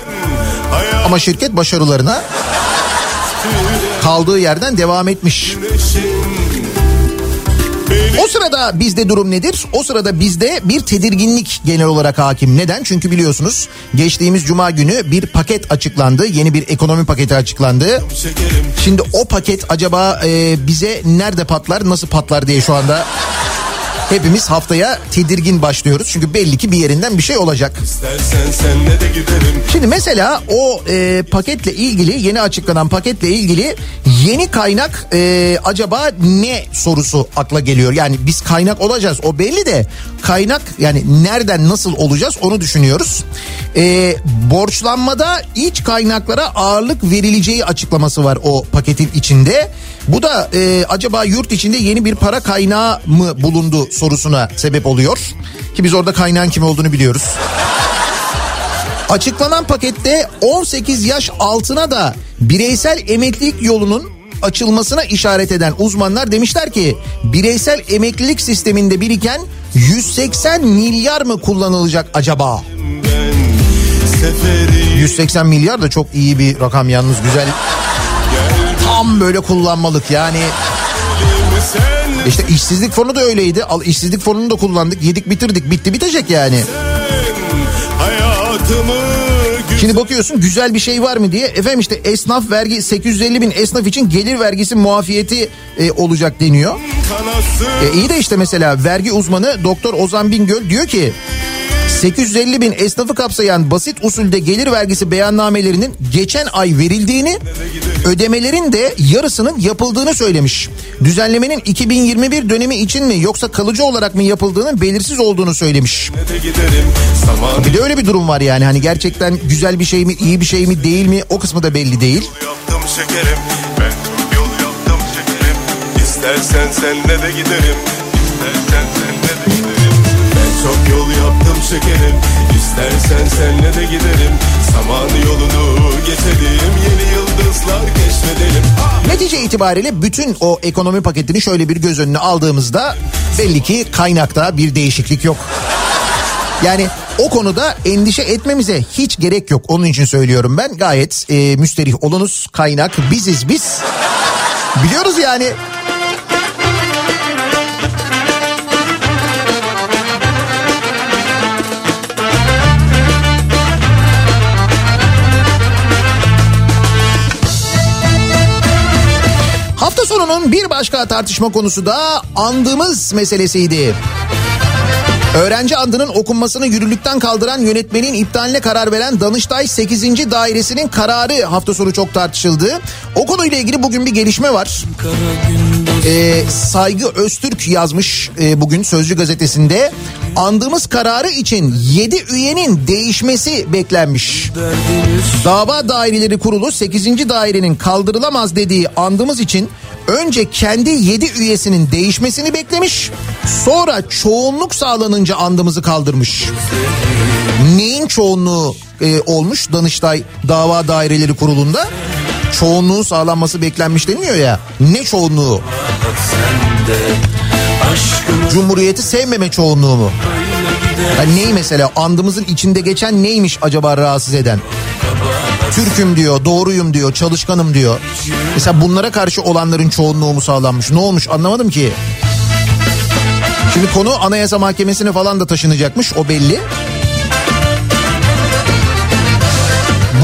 Ama şirket başarılarına kaldığı yerden devam etmiş. O sırada bizde durum nedir? O sırada bizde bir tedirginlik genel olarak hakim. Neden? Çünkü biliyorsunuz geçtiğimiz cuma günü bir paket açıklandı. Yeni bir ekonomi paketi açıklandı. Şimdi o paket acaba e, bize nerede patlar, nasıl patlar diye şu anda hepimiz haftaya tedirgin başlıyoruz. Çünkü belli ki bir yerinden bir şey olacak. Şimdi mesela o e, paketle ilgili yeni açıklanan paketle ilgili yeni kaynak e, acaba ne sorusu akla geliyor. Yani biz kaynak olacağız o belli de kaynak yani nereden nasıl olacağız onu düşünüyoruz. E, borçlanmada iç kaynaklara ağırlık verileceği açıklaması var o paketin içinde. Bu da e, acaba yurt içinde yeni bir para kaynağı mı bulundu sorusuna sebep oluyor. Ki biz orada kaynağın kim olduğunu biliyoruz. Açıklanan pakette 18 yaş altına da bireysel emeklilik yolunun açılmasına işaret eden uzmanlar demişler ki bireysel emeklilik sisteminde biriken 180 milyar mı kullanılacak acaba? Seferiyim 180 milyar da çok iyi bir rakam yalnız güzel. Tam böyle kullanmalık yani. İşte işsizlik fonu da öyleydi. Al işsizlik fonunu da kullandık. Yedik bitirdik. Bitti bitecek yani. Şimdi bakıyorsun güzel bir şey var mı diye. Efendim işte esnaf vergi 850 bin esnaf için gelir vergisi muafiyeti e, olacak deniyor. E, iyi de işte mesela vergi uzmanı Doktor Ozan Bingöl diyor ki 850 bin esnafı kapsayan basit usulde gelir vergisi beyannamelerinin geçen ay verildiğini, ödemelerin de yarısının yapıldığını söylemiş. Düzenlemenin 2021 dönemi için mi yoksa kalıcı olarak mı yapıldığının belirsiz olduğunu söylemiş. Bir de öyle bir durum var yani hani gerçekten güzel bir şey mi, iyi bir şey mi değil mi o kısmı da belli değil. İstersen senle de giderim İstersen senle de giderim Ben çok yol yaptım şekerim İstersen senle de giderim Saman yolunu geçelim Yeni yıldızlar keşfedelim Netice itibariyle bütün o ekonomi paketini şöyle bir göz önüne aldığımızda belli ki kaynakta bir değişiklik yok. Yani o konuda endişe etmemize hiç gerek yok. Onun için söylüyorum ben gayet e, müsterih olunuz kaynak biziz biz. Biliyoruz yani. Hafta sonunun bir başka tartışma konusu da andığımız meselesiydi. Öğrenci andının okunmasını yürürlükten kaldıran yönetmenin iptaline karar veren Danıştay 8. Dairesi'nin kararı hafta sonu çok tartışıldı. O konuyla ilgili bugün bir gelişme var. Ee, Saygı Öztürk yazmış e, bugün Sözcü gazetesinde. Andığımız kararı için 7 üyenin değişmesi beklenmiş. Dava Daireleri Kurulu 8. dairenin kaldırılamaz dediği andığımız için önce kendi 7 üyesinin değişmesini beklemiş. Sonra çoğunluk sağlanınca andımızı kaldırmış. Neyin çoğunluğu e, olmuş Danıştay Dava Daireleri Kurulu'nda? Çoğunluğun sağlanması beklenmiş deniyor ya. Ne çoğunluğu? Cumhuriyeti sevmeme çoğunluğu mu? Yani neyi mesela andımızın içinde geçen neymiş acaba rahatsız eden? Türk'üm diyor, doğruyum diyor, çalışkanım diyor. Mesela bunlara karşı olanların çoğunluğu mu sağlanmış? Ne olmuş anlamadım ki. Şimdi konu Anayasa Mahkemesi'ne falan da taşınacakmış o belli.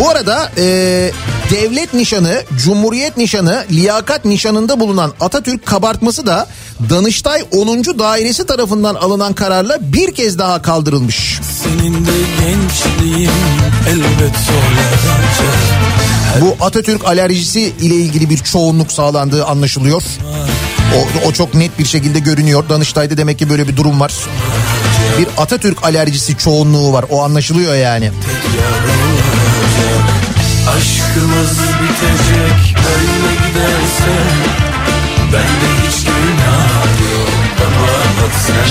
Bu arada e, devlet nişanı, cumhuriyet nişanı, liyakat nişanında bulunan Atatürk kabartması da Danıştay 10. Dairesi tarafından alınan kararla bir kez daha kaldırılmış. Senin de gençliğin elbet Bu Atatürk alerjisi ile ilgili bir çoğunluk sağlandığı anlaşılıyor. O, o çok net bir şekilde görünüyor. Danıştay'da demek ki böyle bir durum var. Bir Atatürk alerjisi çoğunluğu var. O anlaşılıyor yani. Aşkımız bitecek böyle giderse Bende hiç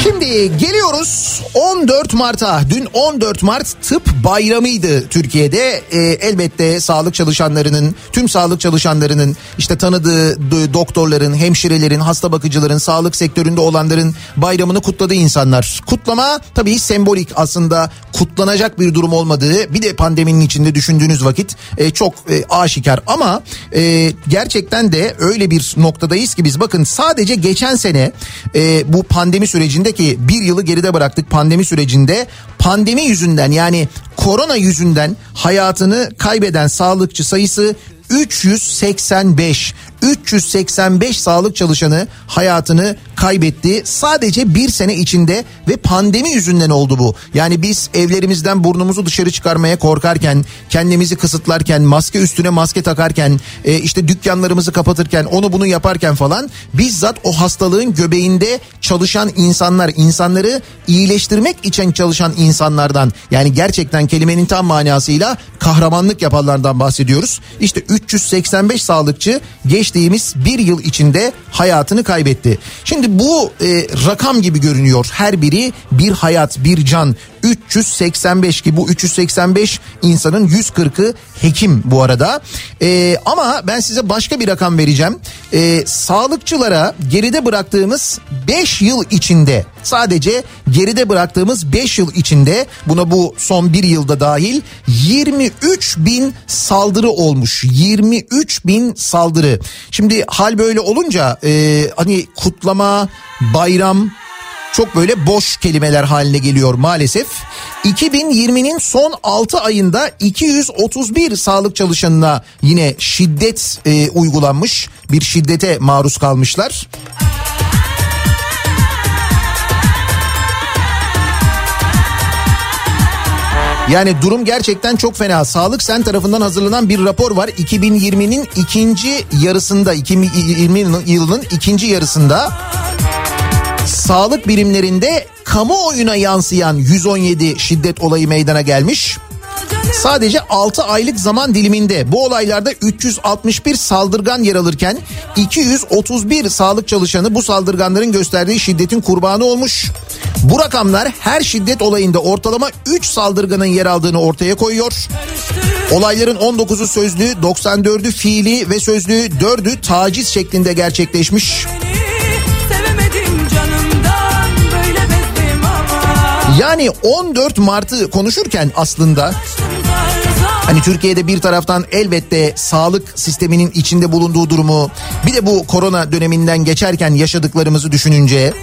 Şimdi geliyoruz 14 Mart'a. Dün 14 Mart tıp bayramıydı Türkiye'de. Ee, elbette sağlık çalışanlarının, tüm sağlık çalışanlarının, işte tanıdığı doktorların, hemşirelerin, hasta bakıcıların, sağlık sektöründe olanların bayramını kutladı insanlar. Kutlama tabii sembolik aslında kutlanacak bir durum olmadığı bir de pandeminin içinde düşündüğünüz vakit e, çok e, aşikar ama e, gerçekten de öyle bir noktadayız ki biz bakın sadece geçen sene e, bu pandemi sürecinde ki bir yılı geride bıraktık pandemi sürecinde. Pandemi yüzünden yani korona yüzünden hayatını kaybeden sağlıkçı sayısı 385 385 sağlık çalışanı hayatını kaybetti. Sadece bir sene içinde ve pandemi yüzünden oldu bu. Yani biz evlerimizden burnumuzu dışarı çıkarmaya korkarken, kendimizi kısıtlarken, maske üstüne maske takarken, e, işte dükkanlarımızı kapatırken, onu bunu yaparken falan bizzat o hastalığın göbeğinde çalışan insanlar, insanları iyileştirmek için çalışan insanlardan yani gerçekten kelimenin tam manasıyla kahramanlık yapanlardan bahsediyoruz. İşte 385 sağlıkçı geçtiğimiz bir yıl içinde hayatını kaybetti. Şimdi bu e, rakam gibi görünüyor. Her biri bir hayat, bir can. 385 ki bu 385 insanın 140'ı hekim bu arada. E, ama ben size başka bir rakam vereceğim. E, sağlıkçılara geride bıraktığımız 5 yıl içinde sadece geride bıraktığımız 5 yıl içinde buna bu son bir yılda dahil 23 bin saldırı olmuş. 23 bin saldırı. Şimdi hal böyle olunca e, hani kutlama, bayram çok böyle boş kelimeler haline geliyor maalesef. 2020'nin son 6 ayında 231 sağlık çalışanına yine şiddet e, uygulanmış. Bir şiddete maruz kalmışlar. Yani durum gerçekten çok fena. Sağlık Sen tarafından hazırlanan bir rapor var. 2020'nin ikinci yarısında, 2020 yılının ikinci yarısında sağlık birimlerinde kamuoyuna yansıyan 117 şiddet olayı meydana gelmiş. Sadece 6 aylık zaman diliminde bu olaylarda 361 saldırgan yer alırken 231 sağlık çalışanı bu saldırganların gösterdiği şiddetin kurbanı olmuş. Bu rakamlar her şiddet olayında ortalama 3 saldırganın yer aldığını ortaya koyuyor. Olayların 19'u sözlü, 94'ü fiili ve sözlü, 4'ü taciz şeklinde gerçekleşmiş. Yani 14 Mart'ı konuşurken aslında Hani Türkiye'de bir taraftan elbette sağlık sisteminin içinde bulunduğu durumu bir de bu korona döneminden geçerken yaşadıklarımızı düşününce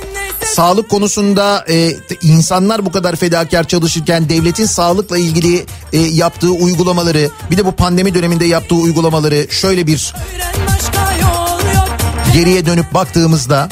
sağlık konusunda e, insanlar bu kadar fedakar çalışırken devletin sağlıkla ilgili e, yaptığı uygulamaları bir de bu pandemi döneminde yaptığı uygulamaları şöyle bir geriye dönüp baktığımızda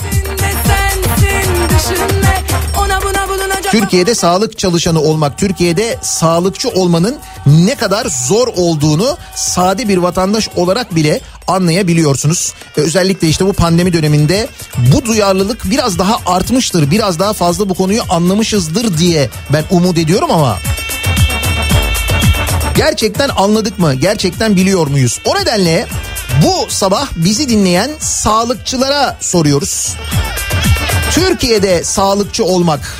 Türkiye'de sağlık çalışanı olmak, Türkiye'de sağlıkçı olmanın ne kadar zor olduğunu sade bir vatandaş olarak bile anlayabiliyorsunuz. Özellikle işte bu pandemi döneminde bu duyarlılık biraz daha artmıştır. Biraz daha fazla bu konuyu anlamışızdır diye ben umut ediyorum ama gerçekten anladık mı? Gerçekten biliyor muyuz? O nedenle bu sabah bizi dinleyen sağlıkçılara soruyoruz. Türkiye'de sağlıkçı olmak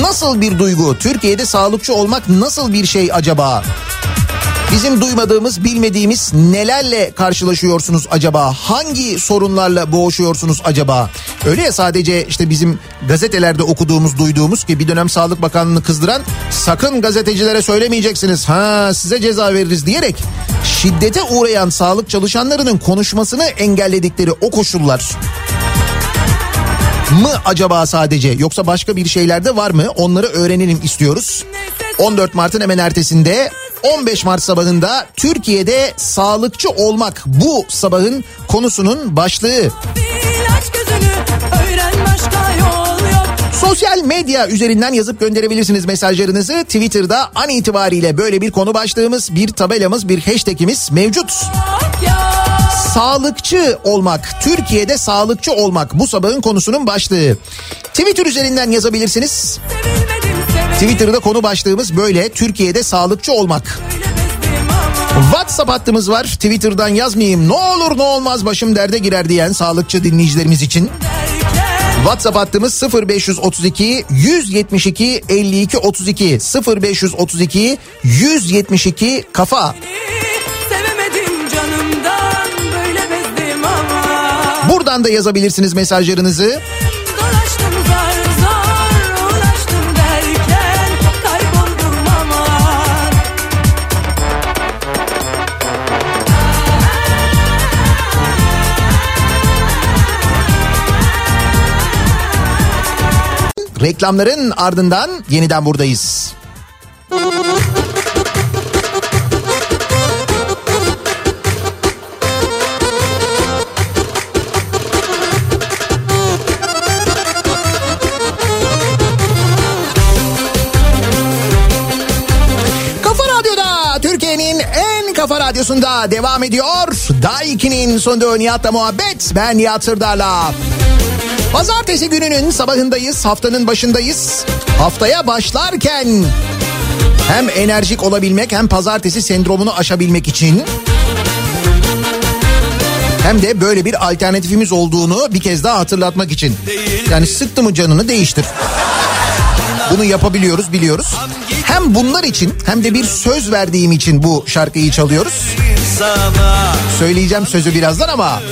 Nasıl bir duygu? Türkiye'de sağlıkçı olmak nasıl bir şey acaba? Bizim duymadığımız, bilmediğimiz nelerle karşılaşıyorsunuz acaba? Hangi sorunlarla boğuşuyorsunuz acaba? Öyle ya sadece işte bizim gazetelerde okuduğumuz, duyduğumuz ki bir dönem Sağlık Bakanlığı'nı kızdıran sakın gazetecilere söylemeyeceksiniz. Ha size ceza veririz diyerek şiddete uğrayan sağlık çalışanlarının konuşmasını engelledikleri o koşullar mı acaba sadece yoksa başka bir şeyler de var mı? Onları öğrenelim istiyoruz. 14 Mart'ın hemen ertesinde 15 Mart sabahında Türkiye'de sağlıkçı olmak bu sabahın konusunun başlığı. Sosyal medya üzerinden yazıp gönderebilirsiniz mesajlarınızı. Twitter'da an itibariyle böyle bir konu başlığımız, bir tabelamız, bir hashtagimiz mevcut. Sağlıkçı olmak, Türkiye'de sağlıkçı olmak bu sabahın konusunun başlığı. Twitter üzerinden yazabilirsiniz. Twitter'da konu başlığımız böyle Türkiye'de sağlıkçı olmak. WhatsApp hattımız var. Twitter'dan yazmayayım. Ne olur ne olmaz başım derde girer diyen sağlıkçı dinleyicilerimiz için. WhatsApp hattımız 0532 172 52 32 0532 172 kafa. Buradan da yazabilirsiniz mesajlarınızı. Reklamların ardından yeniden buradayız. Radyosunda devam ediyor. Daiki'nin sonunda Nihat'la muhabbet. Ben Nihat Sırdar'la. Pazartesi gününün sabahındayız, haftanın başındayız. Haftaya başlarken hem enerjik olabilmek hem pazartesi sendromunu aşabilmek için hem de böyle bir alternatifimiz olduğunu bir kez daha hatırlatmak için. Yani sıktı mı canını değiştir. Bunu yapabiliyoruz biliyoruz. Hem bunlar için hem de bir söz verdiğim için bu şarkıyı çalıyoruz. Söyleyeceğim sözü birazdan ama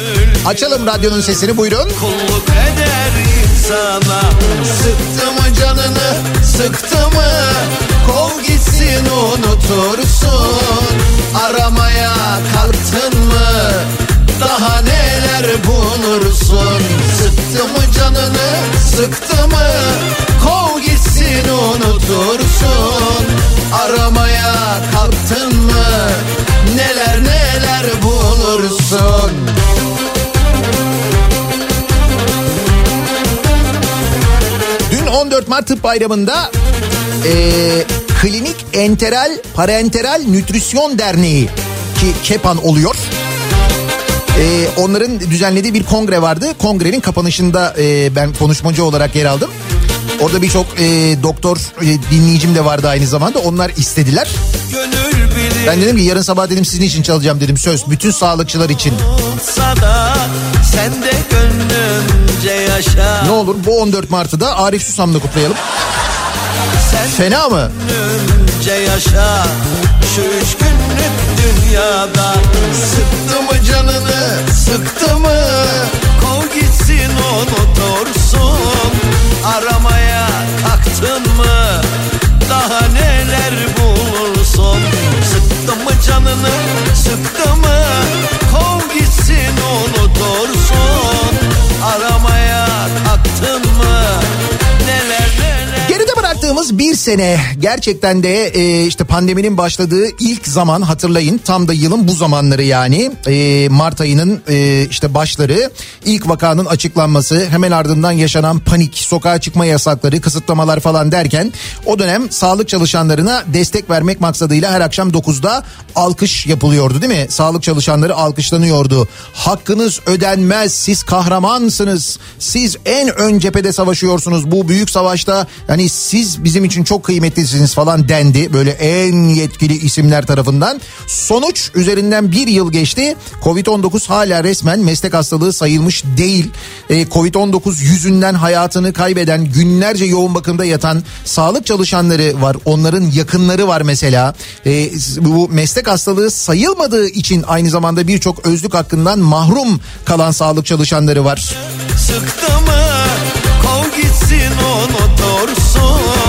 açalım radyonun sesini buyurun. Kulluk eder insana Sıktı mı canını sıktı mı? Kov gitsin unutursun. Aramaya kalktın mı? Daha neler bulursun? Sıktı mı canını sıktı mı? Kov gitsin unutursun Aramaya kalktın mı Neler neler bulursun Dün 14 Mart Tıp Bayramı'nda Ee, Klinik Enteral Parenteral Nütrisyon Derneği ki KEPAN oluyor. Ee, onların düzenlediği bir kongre vardı. Kongrenin kapanışında e, ben konuşmacı olarak yer aldım. Orada birçok e, doktor e, dinleyicim de vardı aynı zamanda. Onlar istediler. Ben dedim ki yarın sabah dedim sizin için çalacağım dedim söz. Bütün sağlıkçılar için. da sen de gönlümce yaşa. Ne olur bu 14 Mart'ı da Arif Susam'la kutlayalım. Fena mı? Yaşa. Şu üç günlük dünyada sıktı mı canını sıktı mı? Kov gitsin unutursun. Aramaya kalktın mı? Daha neler bulursun? Sıktı mı canını sıktı mı? Kov gitsin unutursun. Aramaya Bıraktığımız bir sene gerçekten de e, işte pandeminin başladığı ilk zaman hatırlayın tam da yılın bu zamanları yani e, Mart ayının e, işte başları ilk vakanın açıklanması hemen ardından yaşanan panik sokağa çıkma yasakları kısıtlamalar falan derken o dönem sağlık çalışanlarına destek vermek maksadıyla her akşam 9'da alkış yapılıyordu değil mi? Sağlık çalışanları alkışlanıyordu. Hakkınız ödenmez siz kahramansınız siz en ön cephede savaşıyorsunuz bu büyük savaşta hani siz bizim için çok kıymetlisiniz falan dendi böyle en yetkili isimler tarafından. Sonuç üzerinden bir yıl geçti. Covid-19 hala resmen meslek hastalığı sayılmış değil. Ee, Covid-19 yüzünden hayatını kaybeden günlerce yoğun bakımda yatan sağlık çalışanları var. Onların yakınları var mesela. Ee, bu meslek hastalığı sayılmadığı için aynı zamanda birçok özlük hakkından mahrum kalan sağlık çalışanları var. Sıktı mı kov gitsin unutursun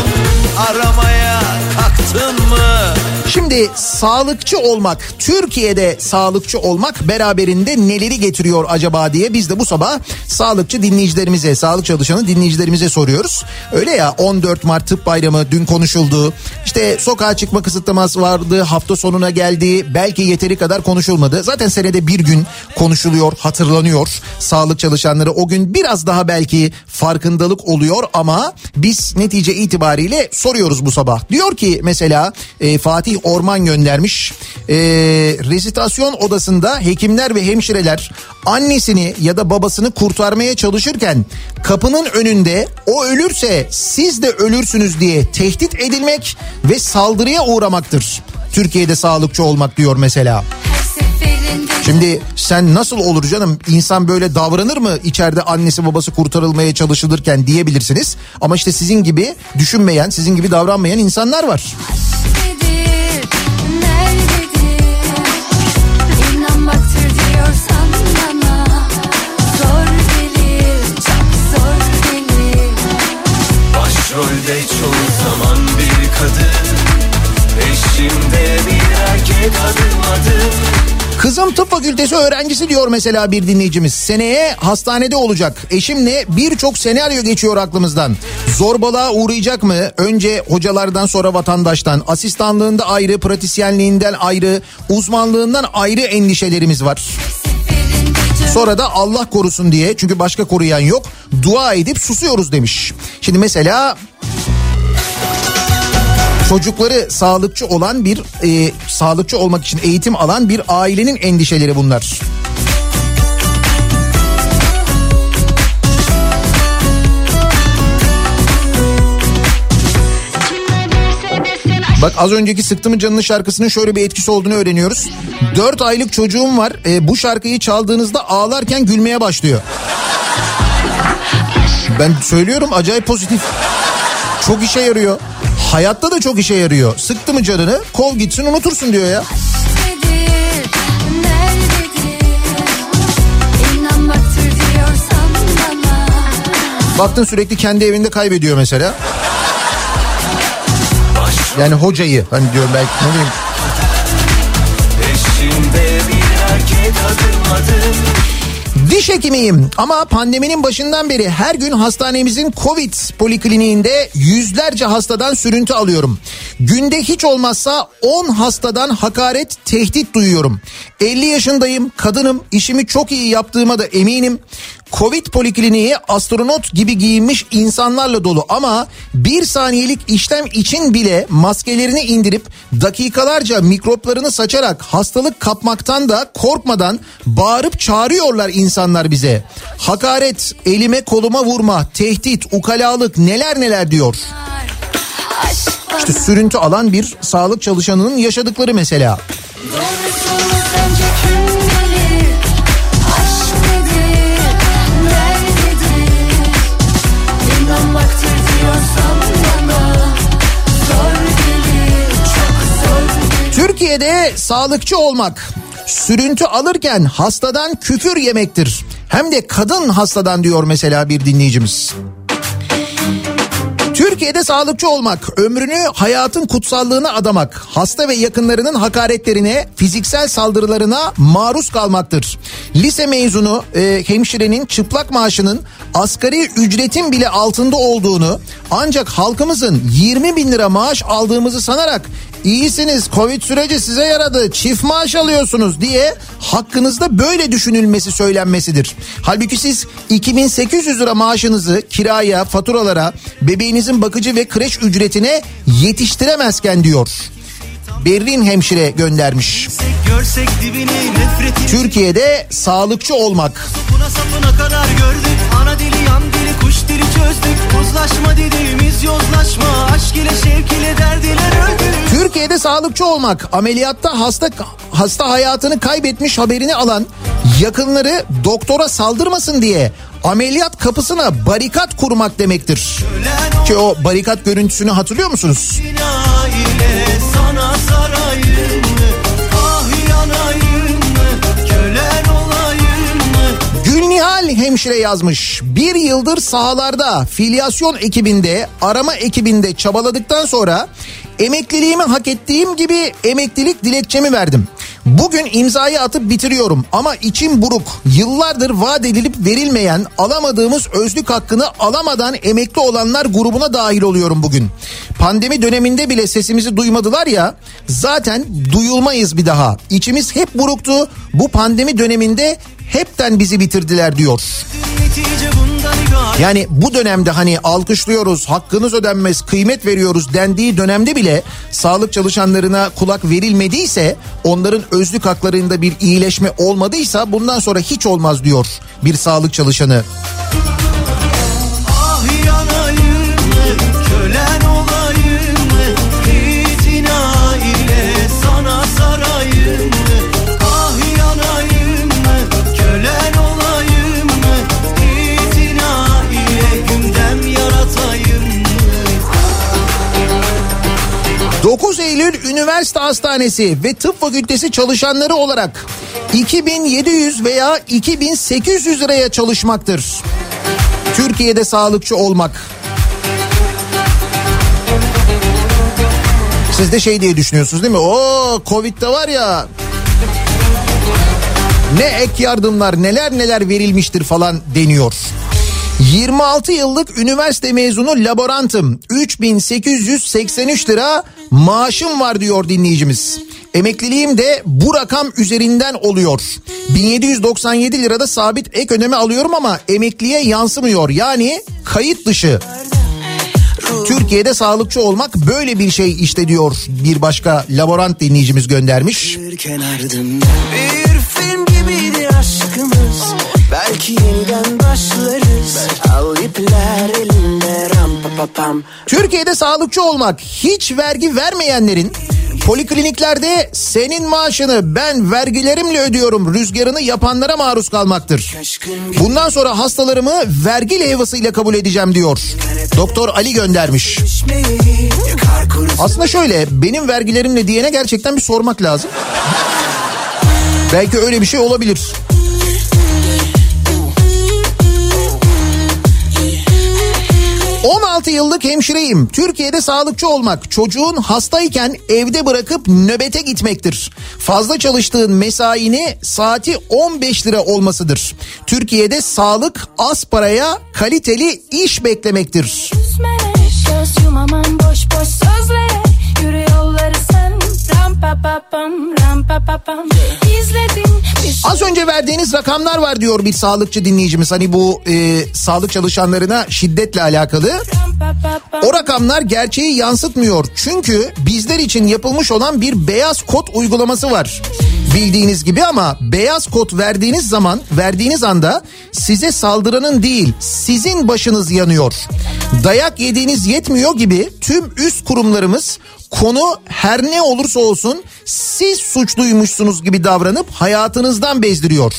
Aramaya kalktın mı Şimdi sağlıkçı olmak, Türkiye'de sağlıkçı olmak beraberinde neleri getiriyor acaba diye biz de bu sabah sağlıkçı dinleyicilerimize, sağlık çalışanı dinleyicilerimize soruyoruz. Öyle ya 14 Mart Tıp Bayramı dün konuşuldu. İşte sokağa çıkma kısıtlaması vardı, hafta sonuna geldi. Belki yeteri kadar konuşulmadı. Zaten senede bir gün konuşuluyor, hatırlanıyor. Sağlık çalışanları o gün biraz daha belki farkındalık oluyor ama biz netice itibariyle soruyoruz bu sabah. Diyor ki mesela e, Fatih Orman göndermiş. E, rezitasyon odasında hekimler ve hemşireler annesini ya da babasını kurtarmaya çalışırken kapının önünde o ölürse siz de ölürsünüz diye tehdit edilmek ve saldırıya uğramaktır. Türkiye'de sağlıkçı olmak diyor mesela. Şimdi sen nasıl olur canım insan böyle davranır mı içeride annesi babası kurtarılmaya çalışılırken diyebilirsiniz. Ama işte sizin gibi düşünmeyen sizin gibi davranmayan insanlar var. İnanmaktır Başrolde çoğu zaman bir kadın Eşimde bir erkek adım adım Kızım tıp fakültesi öğrencisi diyor mesela bir dinleyicimiz. Seneye hastanede olacak. Eşimle birçok senaryo geçiyor aklımızdan. Zorbalığa uğrayacak mı? Önce hocalardan sonra vatandaştan. Asistanlığında ayrı, pratisyenliğinden ayrı, uzmanlığından ayrı endişelerimiz var. Sonra da Allah korusun diye çünkü başka koruyan yok. Dua edip susuyoruz demiş. Şimdi mesela çocukları sağlıkçı olan bir e, sağlıkçı olmak için eğitim alan bir ailenin endişeleri bunlar. Bak az önceki Sıktı mı Canını şarkısının şöyle bir etkisi olduğunu öğreniyoruz. 4 aylık çocuğum var. E, bu şarkıyı çaldığınızda ağlarken gülmeye başlıyor. Ben söylüyorum acayip pozitif. Çok işe yarıyor. Hayatta da çok işe yarıyor. Sıktı mı canını kol gitsin unutursun diyor ya. Baktın sürekli kendi evinde kaybediyor mesela. Yani hocayı hani diyorum belki ne bileyim. Diş hekimiyim ama pandeminin başından beri her gün hastanemizin Covid polikliniğinde yüzlerce hastadan sürüntü alıyorum. Günde hiç olmazsa 10 hastadan hakaret, tehdit duyuyorum. 50 yaşındayım, kadınım, işimi çok iyi yaptığıma da eminim. Covid polikliniği astronot gibi giyinmiş insanlarla dolu ama bir saniyelik işlem için bile maskelerini indirip dakikalarca mikroplarını saçarak hastalık kapmaktan da korkmadan bağırıp çağırıyorlar insanlar bize. Hakaret, elime koluma vurma, tehdit, ukalalık neler neler diyor. İşte sürüntü alan bir sağlık çalışanının yaşadıkları mesela. Doğrusu Türkiye'de sağlıkçı olmak sürüntü alırken hastadan küfür yemektir. Hem de kadın hastadan diyor mesela bir dinleyicimiz. Türkiye'de sağlıkçı olmak, ömrünü hayatın kutsallığına adamak, hasta ve yakınlarının hakaretlerine, fiziksel saldırılarına maruz kalmaktır. Lise mezunu e, hemşirenin çıplak maaşının asgari ücretin bile altında olduğunu ancak halkımızın 20 bin lira maaş aldığımızı sanarak iyisiniz Covid süreci size yaradı çift maaş alıyorsunuz diye hakkınızda böyle düşünülmesi söylenmesidir. Halbuki siz 2800 lira maaşınızı kiraya, faturalara, bebeğinizin bakıcı ve kreş ücretine yetiştiremezken diyor. Berrin hemşire göndermiş. Türkiye'de sağlıkçı olmak. Türkiye'de sağlıkçı olmak, ameliyatta hasta hasta hayatını kaybetmiş haberini alan yakınları doktora saldırmasın diye ameliyat kapısına barikat kurmak demektir. Ki o barikat görüntüsünü hatırlıyor musunuz? Hemşire yazmış. Bir yıldır sahalarda filyasyon ekibinde arama ekibinde çabaladıktan sonra emekliliğimi hak ettiğim gibi emeklilik dilekçemi verdim. Bugün imzayı atıp bitiriyorum ama içim buruk. Yıllardır vaat edilip verilmeyen alamadığımız özlük hakkını alamadan emekli olanlar grubuna dahil oluyorum bugün. Pandemi döneminde bile sesimizi duymadılar ya zaten duyulmayız bir daha. İçimiz hep buruktu. Bu pandemi döneminde hepten bizi bitirdiler diyor. Yani bu dönemde hani alkışlıyoruz, hakkınız ödenmez, kıymet veriyoruz dendiği dönemde bile sağlık çalışanlarına kulak verilmediyse, onların özlük haklarında bir iyileşme olmadıysa bundan sonra hiç olmaz diyor bir sağlık çalışanı. Ah 9 Eylül Üniversite Hastanesi ve Tıp Fakültesi çalışanları olarak 2700 veya 2800 liraya çalışmaktır. Türkiye'de sağlıkçı olmak. Siz de şey diye düşünüyorsunuz değil mi? O Covid'de var ya ne ek yardımlar neler neler verilmiştir falan deniyor. 26 yıllık üniversite mezunu laborantım. 3883 lira maaşım var diyor dinleyicimiz. Emekliliğim de bu rakam üzerinden oluyor. 1797 lirada sabit ek ödeme alıyorum ama emekliye yansımıyor. Yani kayıt dışı. Türkiye'de sağlıkçı olmak böyle bir şey işte diyor bir başka laborant dinleyicimiz göndermiş. Bir Belki yeniden başlarız Al ipler elinde ram pa pa pam Türkiye'de sağlıkçı olmak hiç vergi vermeyenlerin polikliniklerde senin maaşını ben vergilerimle ödüyorum rüzgarını yapanlara maruz kalmaktır. Bundan sonra hastalarımı vergi levhasıyla kabul edeceğim diyor. Doktor Ali göndermiş. Aslında şöyle benim vergilerimle diyene gerçekten bir sormak lazım. Belki öyle bir şey olabilir. ...16 yıllık hemşireyim. Türkiye'de sağlıkçı olmak... ...çocuğun hastayken evde bırakıp nöbete gitmektir. Fazla çalıştığın mesaini saati 15 lira olmasıdır. Türkiye'de sağlık az paraya kaliteli iş beklemektir. Küsmene söz yumamam boş boş sözlere Az önce verdiğiniz rakamlar var diyor bir sağlıkçı dinleyicimiz. Hani bu e, sağlık çalışanlarına şiddetle alakalı. O rakamlar gerçeği yansıtmıyor. Çünkü bizler için yapılmış olan bir beyaz kod uygulaması var. Bildiğiniz gibi ama beyaz kod verdiğiniz zaman, verdiğiniz anda size saldıranın değil, sizin başınız yanıyor. Dayak yediğiniz yetmiyor gibi tüm üst kurumlarımız konu her ne olursa olsun siz suçluymuşsunuz gibi davranıp hayatınızdan bezdiriyor.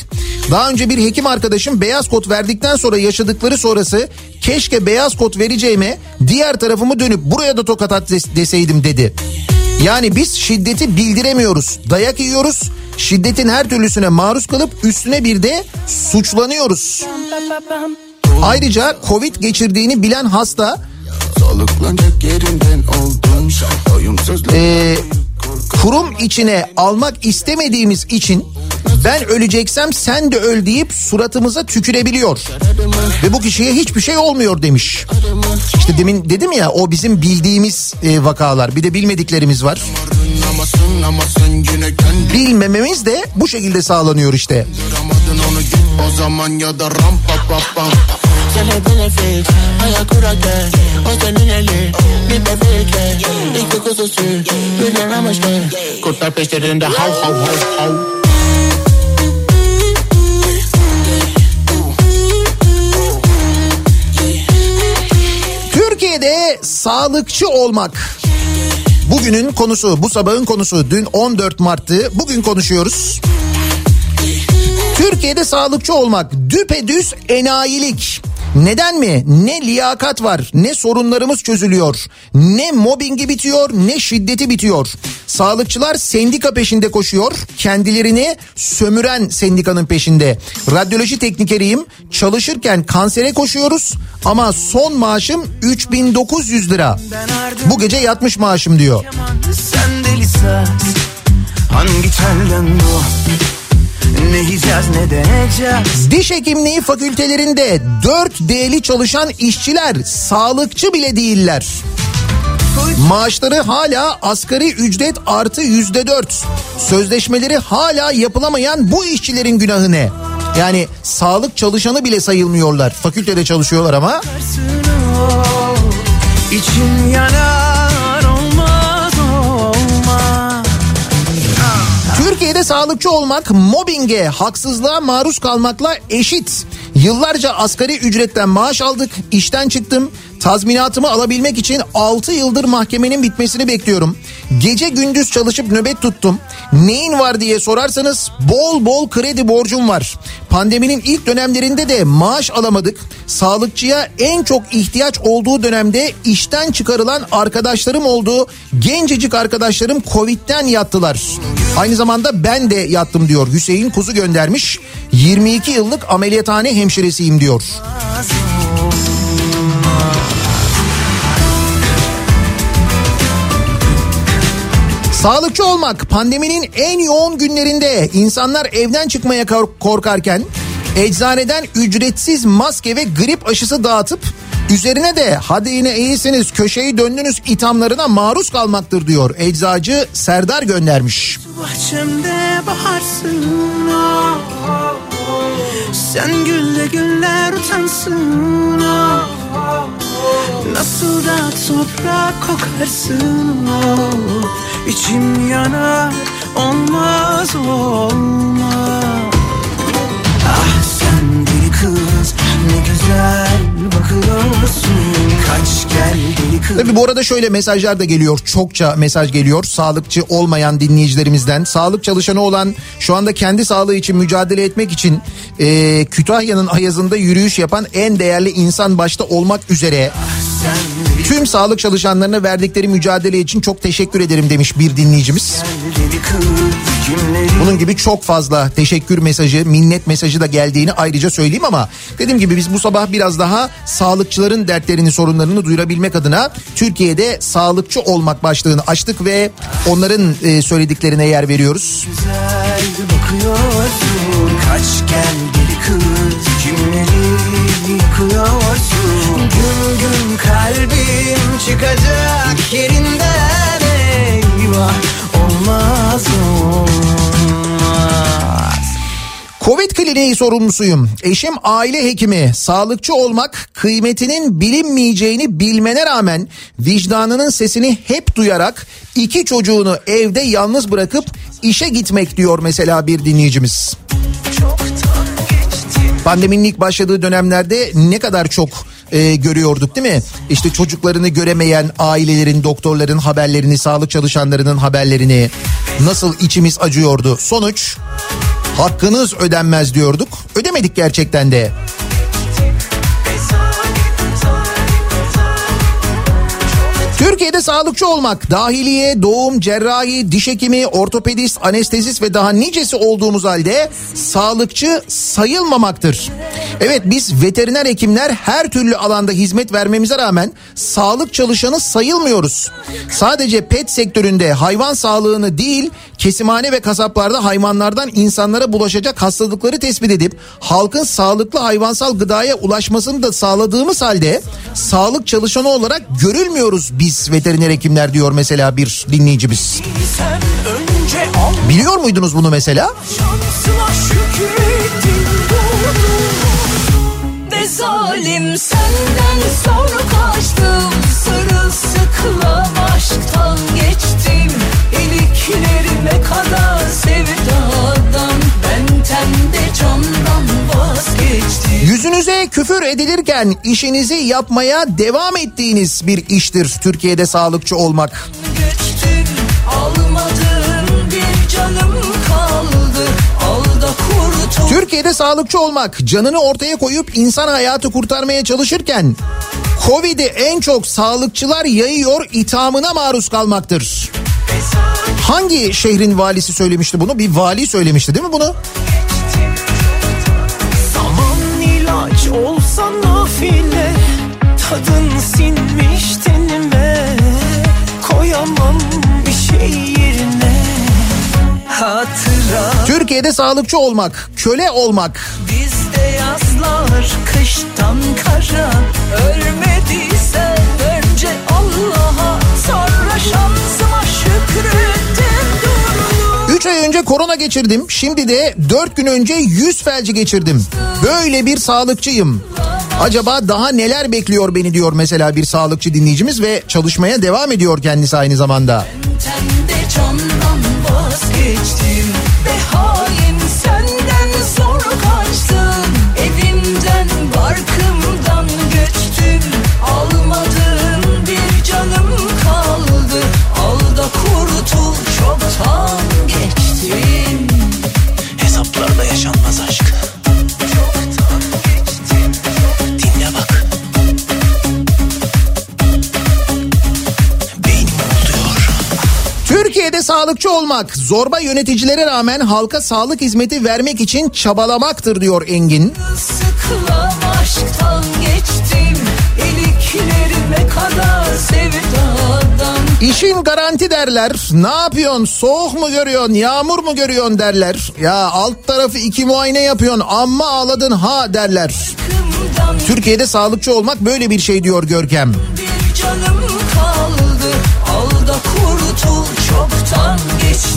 Daha önce bir hekim arkadaşım beyaz kod verdikten sonra yaşadıkları sonrası keşke beyaz kod vereceğime diğer tarafımı dönüp buraya da tokat at des- deseydim dedi. Yani biz şiddeti bildiremiyoruz. Dayak yiyoruz. Şiddetin her türlüsüne maruz kalıp üstüne bir de suçlanıyoruz. Ayrıca Covid geçirdiğini bilen hasta e, kurum içine almak istemediğimiz için ben öleceksem sen de öl deyip suratımıza tükürebiliyor. Ve bu kişiye hiçbir şey olmuyor demiş. İşte demin dedim ya o bizim bildiğimiz e, vakalar bir de bilmediklerimiz var. Bilmememiz de bu şekilde sağlanıyor işte. Duramadın onu git o zaman ya da ram pa pa pa Sene benefit ayak kurake O senin eli bir bebekle İki kuzusu bir amaçlı Kurtlar peşlerinde hav hav hav hav Türkiye'de sağlıkçı olmak bugünün konusu, bu sabahın konusu. Dün 14 Mart'tı. Bugün konuşuyoruz. Türkiye'de sağlıkçı olmak düpedüz enayilik. Neden mi? Ne liyakat var, ne sorunlarımız çözülüyor, ne mobbingi bitiyor, ne şiddeti bitiyor. Sağlıkçılar sendika peşinde koşuyor, kendilerini sömüren sendikanın peşinde. Radyoloji teknikeriyim, çalışırken kansere koşuyoruz ama son maaşım 3900 lira. Bu gece yatmış maaşım diyor. Hangi telden bu Ne yiyeceğiz ne deneyeceğiz Diş hekimliği fakültelerinde 4D'li çalışan işçiler sağlıkçı bile değiller. Maaşları hala asgari ücret artı yüzde dört. Sözleşmeleri hala yapılamayan bu işçilerin günahı ne? Yani sağlık çalışanı bile sayılmıyorlar. Fakültede çalışıyorlar ama. İçim yanar Türkiye'de sağlıkçı olmak mobbinge, haksızlığa maruz kalmakla eşit. Yıllarca asgari ücretten maaş aldık, işten çıktım. Tazminatımı alabilmek için 6 yıldır mahkemenin bitmesini bekliyorum. Gece gündüz çalışıp nöbet tuttum. Neyin var diye sorarsanız bol bol kredi borcum var. Pandeminin ilk dönemlerinde de maaş alamadık. Sağlıkçıya en çok ihtiyaç olduğu dönemde işten çıkarılan arkadaşlarım oldu. Gencecik arkadaşlarım Covid'den yattılar. Aynı zamanda ben de yattım diyor. Hüseyin Kuzu göndermiş. 22 yıllık ameliyathane hemşiresiyim diyor. Sağlıkçı olmak pandeminin en yoğun günlerinde insanlar evden çıkmaya kor- korkarken eczaneden ücretsiz maske ve grip aşısı dağıtıp üzerine de hadi yine iyisiniz köşeyi döndünüz ithamlarına maruz kalmaktır diyor. Eczacı Serdar göndermiş. Bahçemde baharsın ah, ah, ah. Sen gülle güller utansın ah. Nasıl da toprak kokarsın ah. İçim yanar olmaz olmaz Ah sen deli kız ne güzel bakıyorsun Tabii bu arada şöyle mesajlar da geliyor. Çokça mesaj geliyor. Sağlıkçı olmayan dinleyicilerimizden. Sağlık çalışanı olan şu anda kendi sağlığı için mücadele etmek için e, Kütahya'nın ayazında yürüyüş yapan en değerli insan başta olmak üzere tüm sağlık çalışanlarına verdikleri mücadele için çok teşekkür ederim demiş bir dinleyicimiz. Bunun gibi çok fazla teşekkür mesajı, minnet mesajı da geldiğini ayrıca söyleyeyim ama dediğim gibi biz bu sabah biraz daha sağlıkçıların dertlerini, sorunlarını duyurabilmek adına Türkiye'de sağlıkçı olmak başlığını açtık ve onların e, söylediklerine yer veriyoruz. güzel bakıyorsun Kaç gel deli kız kimleri yıkıyorsun Gün gün kalbim çıkacak yerinden eyvah Olmaz olmaz Derneği sorumlusuyum. Eşim aile hekimi. Sağlıkçı olmak kıymetinin bilinmeyeceğini bilmene rağmen vicdanının sesini hep duyarak iki çocuğunu evde yalnız bırakıp işe gitmek diyor mesela bir dinleyicimiz. Pandeminin ilk başladığı dönemlerde ne kadar çok e, görüyorduk değil mi? İşte çocuklarını göremeyen ailelerin, doktorların haberlerini, sağlık çalışanlarının haberlerini nasıl içimiz acıyordu. Sonuç hakkınız ödenmez diyorduk. Ödemedik gerçekten de. Türkiye'de sağlıkçı olmak, dahiliye, doğum, cerrahi, diş hekimi, ortopedist, anestezist ve daha nicesi olduğumuz halde sağlıkçı sayılmamaktır. Evet biz veteriner hekimler her türlü alanda hizmet vermemize rağmen sağlık çalışanı sayılmıyoruz. Sadece pet sektöründe hayvan sağlığını değil kesimhane ve kasaplarda hayvanlardan insanlara bulaşacak hastalıkları tespit edip halkın sağlıklı hayvansal gıdaya ulaşmasını da sağladığımız halde sağlık çalışanı olarak görülmüyoruz biz veteriner hekimler diyor mesela bir dinleyicimiz. Biliyor muydunuz bunu mesela? Zalim senden sonra kaçtım Sırılsıklam aşktan geçtim İliklerime kadar sevdadan Ben Yüzünüze küfür edilirken işinizi yapmaya devam ettiğiniz bir iştir Türkiye'de sağlıkçı olmak. Geçtim Türkiye'de sağlıkçı olmak, canını ortaya koyup insan hayatı kurtarmaya çalışırken Covid'i en çok sağlıkçılar yayıyor ithamına maruz kalmaktır. Hangi şehrin valisi söylemişti bunu? Bir vali söylemişti değil mi bunu? Zaman ilaç olsa nafile Tadın sinmiş tenime Koyamam Hatıra Türkiye'de sağlıkçı olmak, köle olmak, Bizde yazlar kıştan kara Ölmediysen önce Allah'a Sonra şansıma şükrettim durulur 3 ay önce korona geçirdim. Şimdi de 4 gün önce yüz felci geçirdim. Böyle bir sağlıkçıyım. Acaba daha neler bekliyor beni diyor mesela bir sağlıkçı dinleyicimiz ve çalışmaya devam ediyor kendisi aynı zamanda. Temde candan vazgeçtim. Be hain sağlıkçı olmak zorba yöneticilere rağmen halka sağlık hizmeti vermek için çabalamaktır diyor Engin. Sıkılan aşktan geçtim İliklerime kadar sevdadan İşin garanti derler. Ne yapıyorsun? Soğuk mu görüyorsun? Yağmur mu görüyorsun derler. Ya alt tarafı iki muayene yapıyorsun. Amma ağladın ha derler. Türkiye'de sağlıkçı olmak böyle bir şey diyor Görkem. bir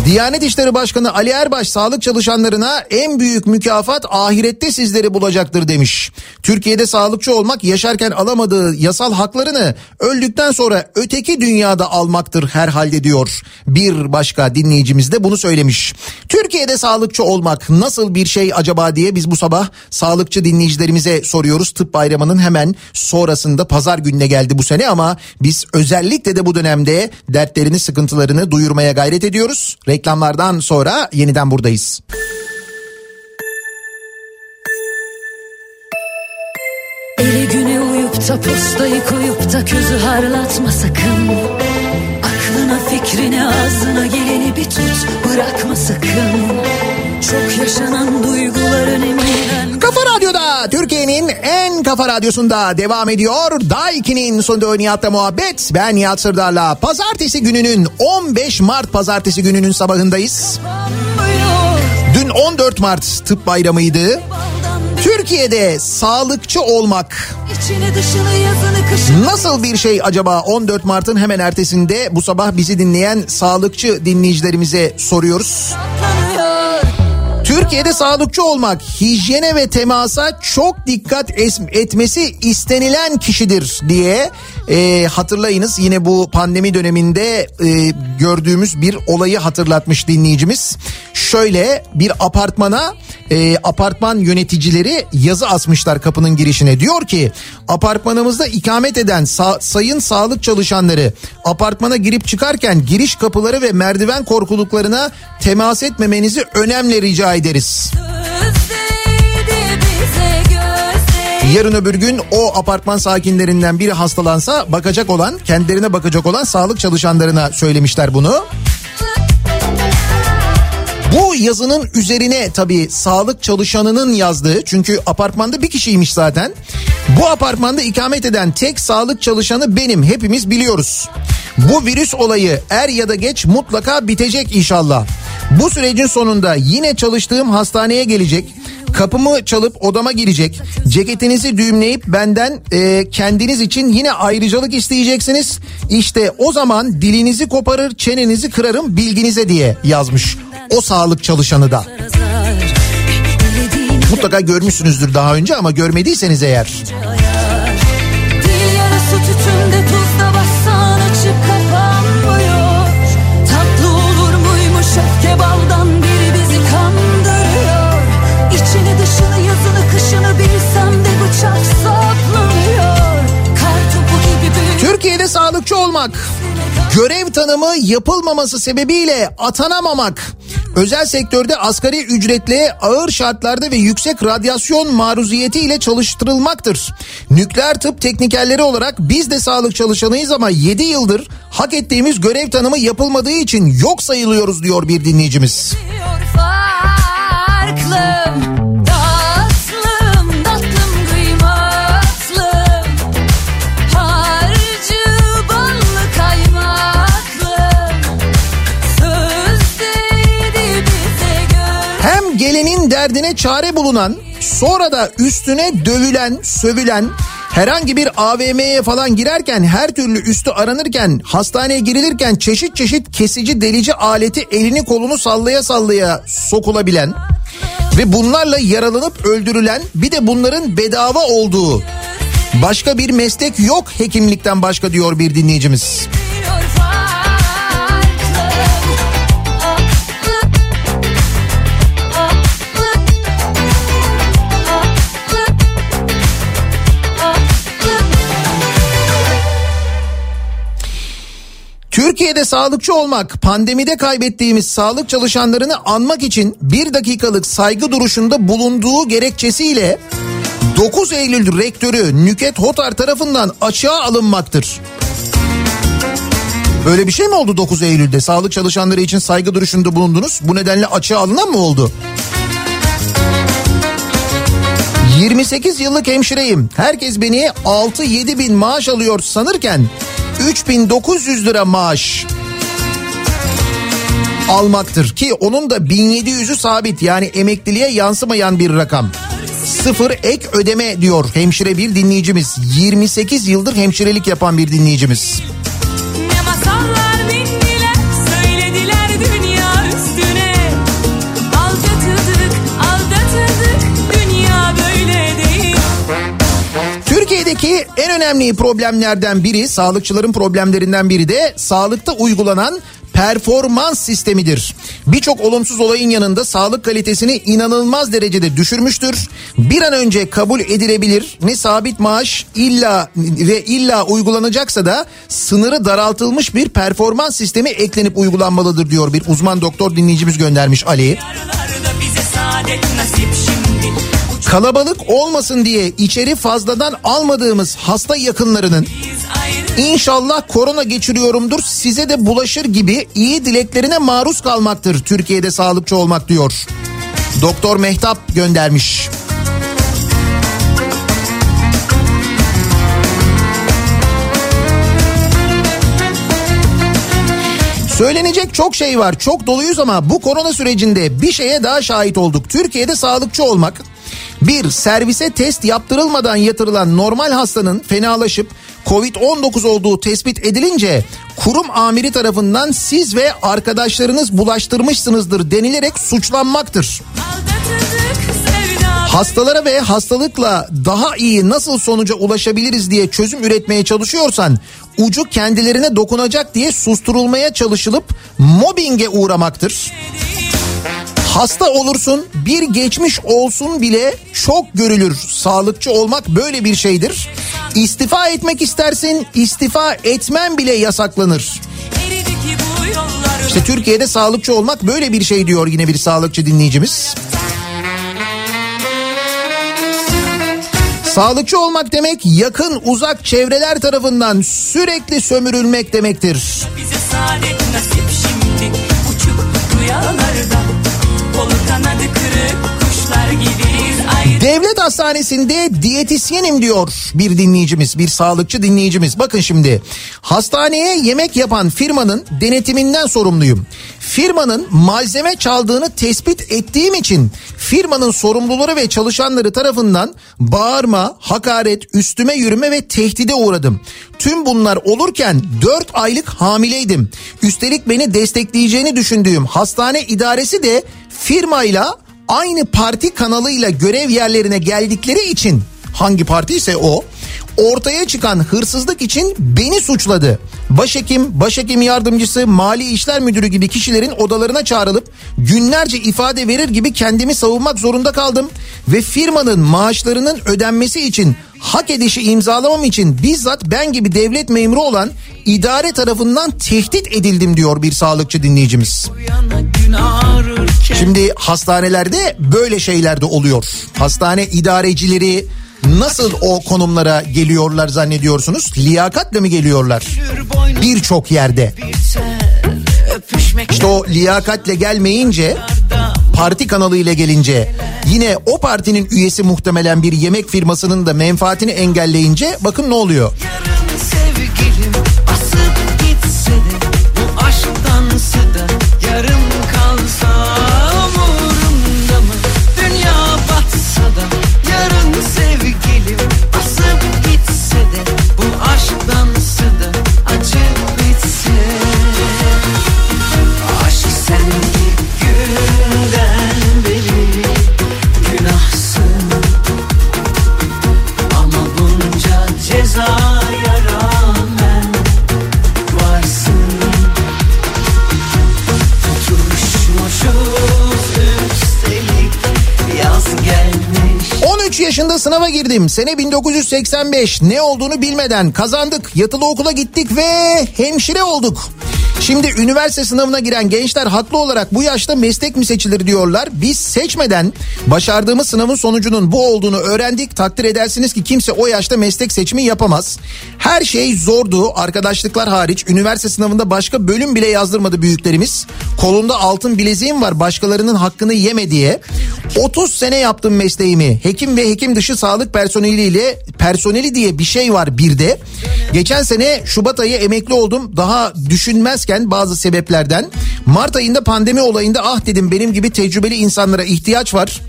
Diyanet İşleri Başkanı Ali Erbaş sağlık çalışanlarına en büyük mükafat ahirette sizleri bulacaktır demiş. Türkiye'de sağlıkçı olmak yaşarken alamadığı yasal haklarını öldükten sonra öteki dünyada almaktır herhalde diyor. Bir başka dinleyicimiz de bunu söylemiş. Türkiye'de sağlıkçı olmak nasıl bir şey acaba diye biz bu sabah sağlıkçı dinleyicilerimize soruyoruz. Tıp bayramının hemen sonrasında pazar gününe geldi bu sene ama biz özellikle de bu dönemde dertlerini sıkıntılarını duyurmaya gayret ediyoruz. Reklamlardan sonra yeniden buradayız. Eli güne uyup da postayı koyup da közü harlatma sakın. Aklına fikrine ağzına geleni bir tut bırakma sakın. Çok yaşanan duyguların emrinden Kafa Radyo'da Türkiye'nin en kafa radyosunda devam ediyor. Daiki'nin sonunda Nihat'la muhabbet. Ben Nihat Sırdar'la pazartesi gününün 15 Mart pazartesi gününün sabahındayız. Dün 14 Mart tıp bayramıydı. Türkiye'de sağlıkçı olmak nasıl bir şey acaba 14 Mart'ın hemen ertesinde bu sabah bizi dinleyen sağlıkçı dinleyicilerimize soruyoruz. katlanıyor Türkiye'de sağlıkçı olmak hijyene ve temasa çok dikkat es- etmesi istenilen kişidir diye e, hatırlayınız. Yine bu pandemi döneminde e, gördüğümüz bir olayı hatırlatmış dinleyicimiz. Şöyle bir apartmana e, apartman yöneticileri yazı asmışlar kapının girişine. Diyor ki apartmanımızda ikamet eden sa- sayın sağlık çalışanları apartmana girip çıkarken giriş kapıları ve merdiven korkuluklarına temas etmemenizi önemli rica ederiz. Yarın öbür gün o apartman sakinlerinden biri hastalansa bakacak olan, kendilerine bakacak olan sağlık çalışanlarına söylemişler bunu. Bu yazının üzerine tabii sağlık çalışanının yazdığı çünkü apartmanda bir kişiymiş zaten. Bu apartmanda ikamet eden tek sağlık çalışanı benim hepimiz biliyoruz. Bu virüs olayı er ya da geç mutlaka bitecek inşallah. Bu sürecin sonunda yine çalıştığım hastaneye gelecek. Kapımı çalıp odama girecek. Ceketinizi düğümleyip benden e, kendiniz için yine ayrıcalık isteyeceksiniz. İşte o zaman dilinizi koparır çenenizi kırarım bilginize diye yazmış o sağlık çalışanı da. Mutlaka görmüşsünüzdür daha önce ama görmediyseniz eğer. Türkiye'de sağlıkçı olmak, görev tanımı yapılmaması sebebiyle atanamamak, özel sektörde asgari ücretle ağır şartlarda ve yüksek radyasyon maruziyeti ile çalıştırılmaktır. Nükleer tıp teknikerleri olarak biz de sağlık çalışanıyız ama 7 yıldır hak ettiğimiz görev tanımı yapılmadığı için yok sayılıyoruz diyor bir dinleyicimiz. farklım derdine çare bulunan sonra da üstüne dövülen, sövülen herhangi bir AVM'ye falan girerken her türlü üstü aranırken hastaneye girilirken çeşit çeşit kesici delici aleti elini kolunu sallaya sallaya sokulabilen ve bunlarla yaralanıp öldürülen bir de bunların bedava olduğu başka bir meslek yok hekimlikten başka diyor bir dinleyicimiz. Türkiye'de sağlıkçı olmak, pandemide kaybettiğimiz sağlık çalışanlarını anmak için bir dakikalık saygı duruşunda bulunduğu gerekçesiyle 9 Eylül rektörü Nüket Hotar tarafından açığa alınmaktır. Böyle bir şey mi oldu 9 Eylül'de? Sağlık çalışanları için saygı duruşunda bulundunuz. Bu nedenle açığa alınan mı oldu? 28 yıllık hemşireyim. Herkes beni 6-7 bin maaş alıyor sanırken 3900 lira maaş almaktır ki onun da 1700'ü sabit yani emekliliğe yansımayan bir rakam. Sıfır ek ödeme diyor hemşire bir dinleyicimiz. 28 yıldır hemşirelik yapan bir dinleyicimiz. Ne masallar Türkiye'deki en önemli problemlerden biri, sağlıkçıların problemlerinden biri de sağlıkta uygulanan performans sistemidir. Birçok olumsuz olayın yanında sağlık kalitesini inanılmaz derecede düşürmüştür. Bir an önce kabul edilebilir. Ne sabit maaş illa ve illa uygulanacaksa da sınırı daraltılmış bir performans sistemi eklenip uygulanmalıdır diyor bir uzman doktor dinleyicimiz göndermiş Ali. Nasip şimdi Kalabalık olmasın diye içeri fazladan almadığımız hasta yakınlarının İnşallah korona geçiriyorumdur size de bulaşır gibi iyi dileklerine maruz kalmaktır Türkiye'de sağlıkçı olmak diyor. Doktor Mehtap göndermiş. Söylenecek çok şey var. Çok doluyuz ama bu korona sürecinde bir şeye daha şahit olduk. Türkiye'de sağlıkçı olmak bir servise test yaptırılmadan yatırılan normal hastanın fenalaşıp Covid-19 olduğu tespit edilince kurum amiri tarafından siz ve arkadaşlarınız bulaştırmışsınızdır denilerek suçlanmaktır. Hastalara ve hastalıkla daha iyi nasıl sonuca ulaşabiliriz diye çözüm üretmeye çalışıyorsan ucu kendilerine dokunacak diye susturulmaya çalışılıp mobbinge uğramaktır. Hasta olursun bir geçmiş olsun bile çok görülür. Sağlıkçı olmak böyle bir şeydir. İstifa etmek istersin istifa etmen bile yasaklanır. İşte Türkiye'de sağlıkçı olmak böyle bir şey diyor yine bir sağlıkçı dinleyicimiz. Sağlıkçı olmak demek yakın uzak çevreler tarafından sürekli sömürülmek demektir. Bize saadet nasip şimdi hastanesinde diyetisyenim diyor bir dinleyicimiz, bir sağlıkçı dinleyicimiz. Bakın şimdi hastaneye yemek yapan firmanın denetiminden sorumluyum. Firmanın malzeme çaldığını tespit ettiğim için firmanın sorumluları ve çalışanları tarafından bağırma, hakaret, üstüme yürüme ve tehdide uğradım. Tüm bunlar olurken 4 aylık hamileydim. Üstelik beni destekleyeceğini düşündüğüm hastane idaresi de firmayla aynı parti kanalıyla görev yerlerine geldikleri için hangi parti ise o ortaya çıkan hırsızlık için beni suçladı. Başhekim, başhekim yardımcısı, mali işler müdürü gibi kişilerin odalarına çağrılıp günlerce ifade verir gibi kendimi savunmak zorunda kaldım ve firmanın maaşlarının ödenmesi için hak edişi imzalamam için bizzat ben gibi devlet memuru olan idare tarafından tehdit edildim diyor bir sağlıkçı dinleyicimiz. Şimdi hastanelerde böyle şeyler de oluyor. Hastane idarecileri nasıl o konumlara geliyorlar zannediyorsunuz? Liyakatle mi geliyorlar? Birçok yerde. İşte o liyakatle gelmeyince parti kanalıyla gelince yine o partinin üyesi muhtemelen bir yemek firmasının da menfaatini engelleyince bakın ne oluyor? sevgilim yaşında sınava girdim. Sene 1985. Ne olduğunu bilmeden kazandık. Yatılı okula gittik ve hemşire olduk. Şimdi üniversite sınavına giren gençler haklı olarak bu yaşta meslek mi seçilir diyorlar. Biz seçmeden başardığımız sınavın sonucunun bu olduğunu öğrendik. Takdir edersiniz ki kimse o yaşta meslek seçimi yapamaz. Her şey zordu arkadaşlıklar hariç. Üniversite sınavında başka bölüm bile yazdırmadı büyüklerimiz. Kolunda altın bileziğim var başkalarının hakkını yeme diye. 30 sene yaptım mesleğimi. Hekim ve hekim dışı sağlık personeliyle personeli diye bir şey var bir de. Geçen sene Şubat ayı emekli oldum. Daha düşünmezken bazı sebeplerden Mart ayında pandemi olayında ah dedim benim gibi tecrübeli insanlara ihtiyaç var.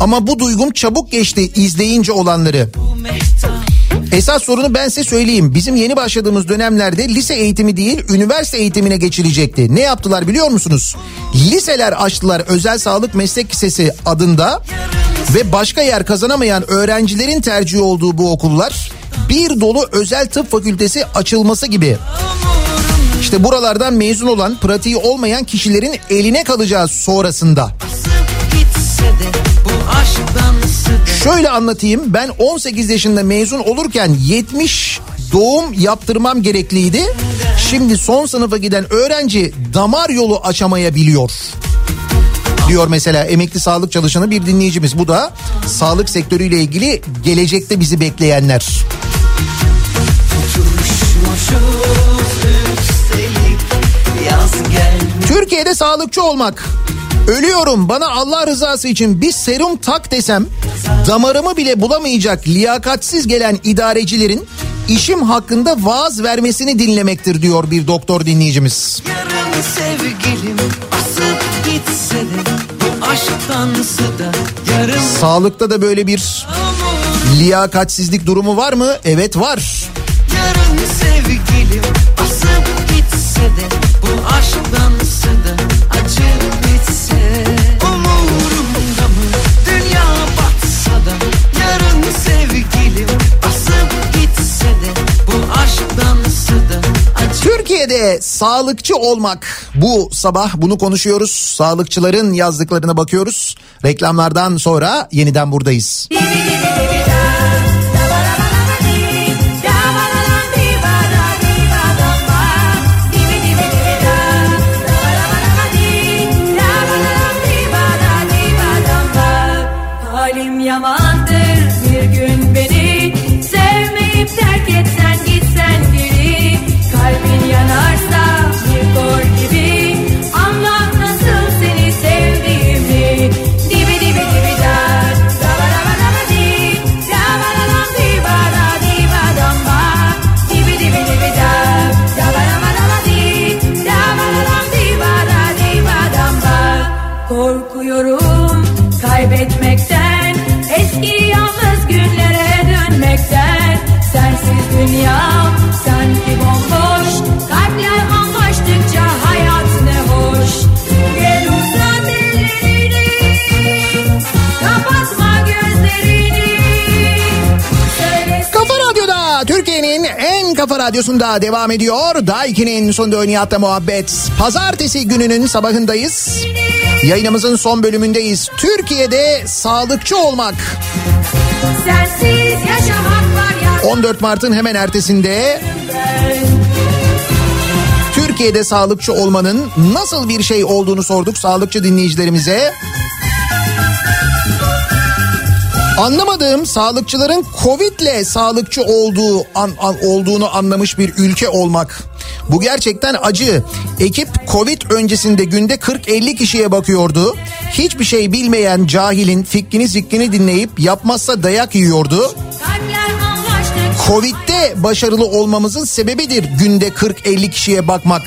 Ama bu duygum çabuk geçti izleyince olanları. Esas sorunu ben size söyleyeyim. Bizim yeni başladığımız dönemlerde lise eğitimi değil üniversite eğitimine geçilecekti. Ne yaptılar biliyor musunuz? Liseler açtılar özel sağlık meslek lisesi adında ve başka yer kazanamayan öğrencilerin tercih olduğu bu okullar bir dolu özel tıp fakültesi açılması gibi. İşte buralardan mezun olan pratiği olmayan kişilerin eline kalacağız sonrasında. Şöyle anlatayım ben 18 yaşında mezun olurken 70 doğum yaptırmam gerekliydi. Şimdi son sınıfa giden öğrenci damar yolu açamayabiliyor. Diyor mesela emekli sağlık çalışanı bir dinleyicimiz. Bu da sağlık sektörüyle ilgili gelecekte bizi bekleyenler. Gelmiş Türkiye'de sağlıkçı olmak. Ölüyorum bana Allah rızası için bir serum tak desem damarımı bile bulamayacak liyakatsiz gelen idarecilerin işim hakkında vaaz vermesini dinlemektir diyor bir doktor dinleyicimiz. Yarın sevgilim asıp gitse de bu aşktansı da yarım Sağlıkta da böyle bir liyakatsizlik durumu var mı? Evet var. Yarın sevgilim basıp gitse de Bu aşktan da acı bitse Umurumda mı dünya batsa da Yarın sevgilim basıp gitse de Bu aşktan da acı Türkiye'de sağlıkçı olmak bu sabah bunu konuşuyoruz. Sağlıkçıların yazdıklarına bakıyoruz. Reklamlardan sonra yeniden buradayız. Radyosunda devam ediyor. Daiki'nin sonunda Nihat'la muhabbet. Pazartesi gününün sabahındayız. Yayınımızın son bölümündeyiz. Türkiye'de sağlıkçı olmak. sensiz yaşamak var ya 14 Mart'ın hemen ertesinde Türkiye'de sağlıkçı olmanın nasıl bir şey olduğunu sorduk sağlıkçı dinleyicilerimize. Anlamadığım sağlıkçıların Covid'le sağlıkçı olduğu an, an- olduğunu anlamış bir ülke olmak. Bu gerçekten acı. Ekip Covid öncesinde günde 40-50 kişiye bakıyordu. Hiçbir şey bilmeyen cahilin fikrini zikrini dinleyip yapmazsa dayak yiyordu. Covid'de başarılı olmamızın sebebidir günde 40-50 kişiye bakmak.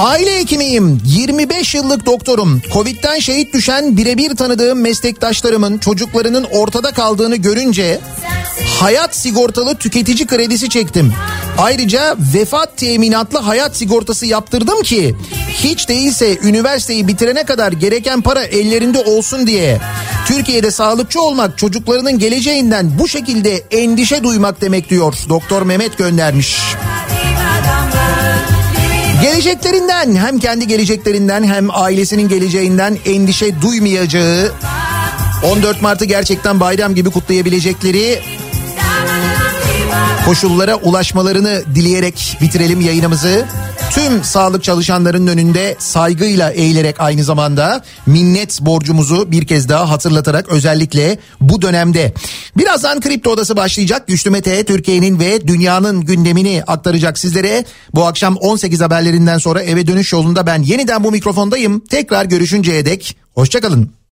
Aile hekimiyim. 25 yıllık doktorum. Covid'den şehit düşen birebir tanıdığım meslektaşlarımın çocuklarının ortada kaldığını görünce hayat sigortalı tüketici kredisi çektim. Ayrıca vefat teminatlı hayat sigortası yaptırdım ki hiç değilse üniversiteyi bitirene kadar gereken para ellerinde olsun diye. Türkiye'de sağlıkçı olmak çocuklarının geleceğinden bu şekilde endişe duymak demek diyor. Doktor Mehmet göndermiş. Geleceklerinden hem kendi geleceklerinden hem ailesinin geleceğinden endişe duymayacağı 14 Mart'ı gerçekten bayram gibi kutlayabilecekleri koşullara ulaşmalarını dileyerek bitirelim yayınımızı. Tüm sağlık çalışanlarının önünde saygıyla eğilerek aynı zamanda minnet borcumuzu bir kez daha hatırlatarak özellikle bu dönemde. Birazdan Kripto Odası başlayacak. Güçlü Mete Türkiye'nin ve dünyanın gündemini aktaracak sizlere. Bu akşam 18 haberlerinden sonra eve dönüş yolunda ben yeniden bu mikrofondayım. Tekrar görüşünceye dek hoşçakalın.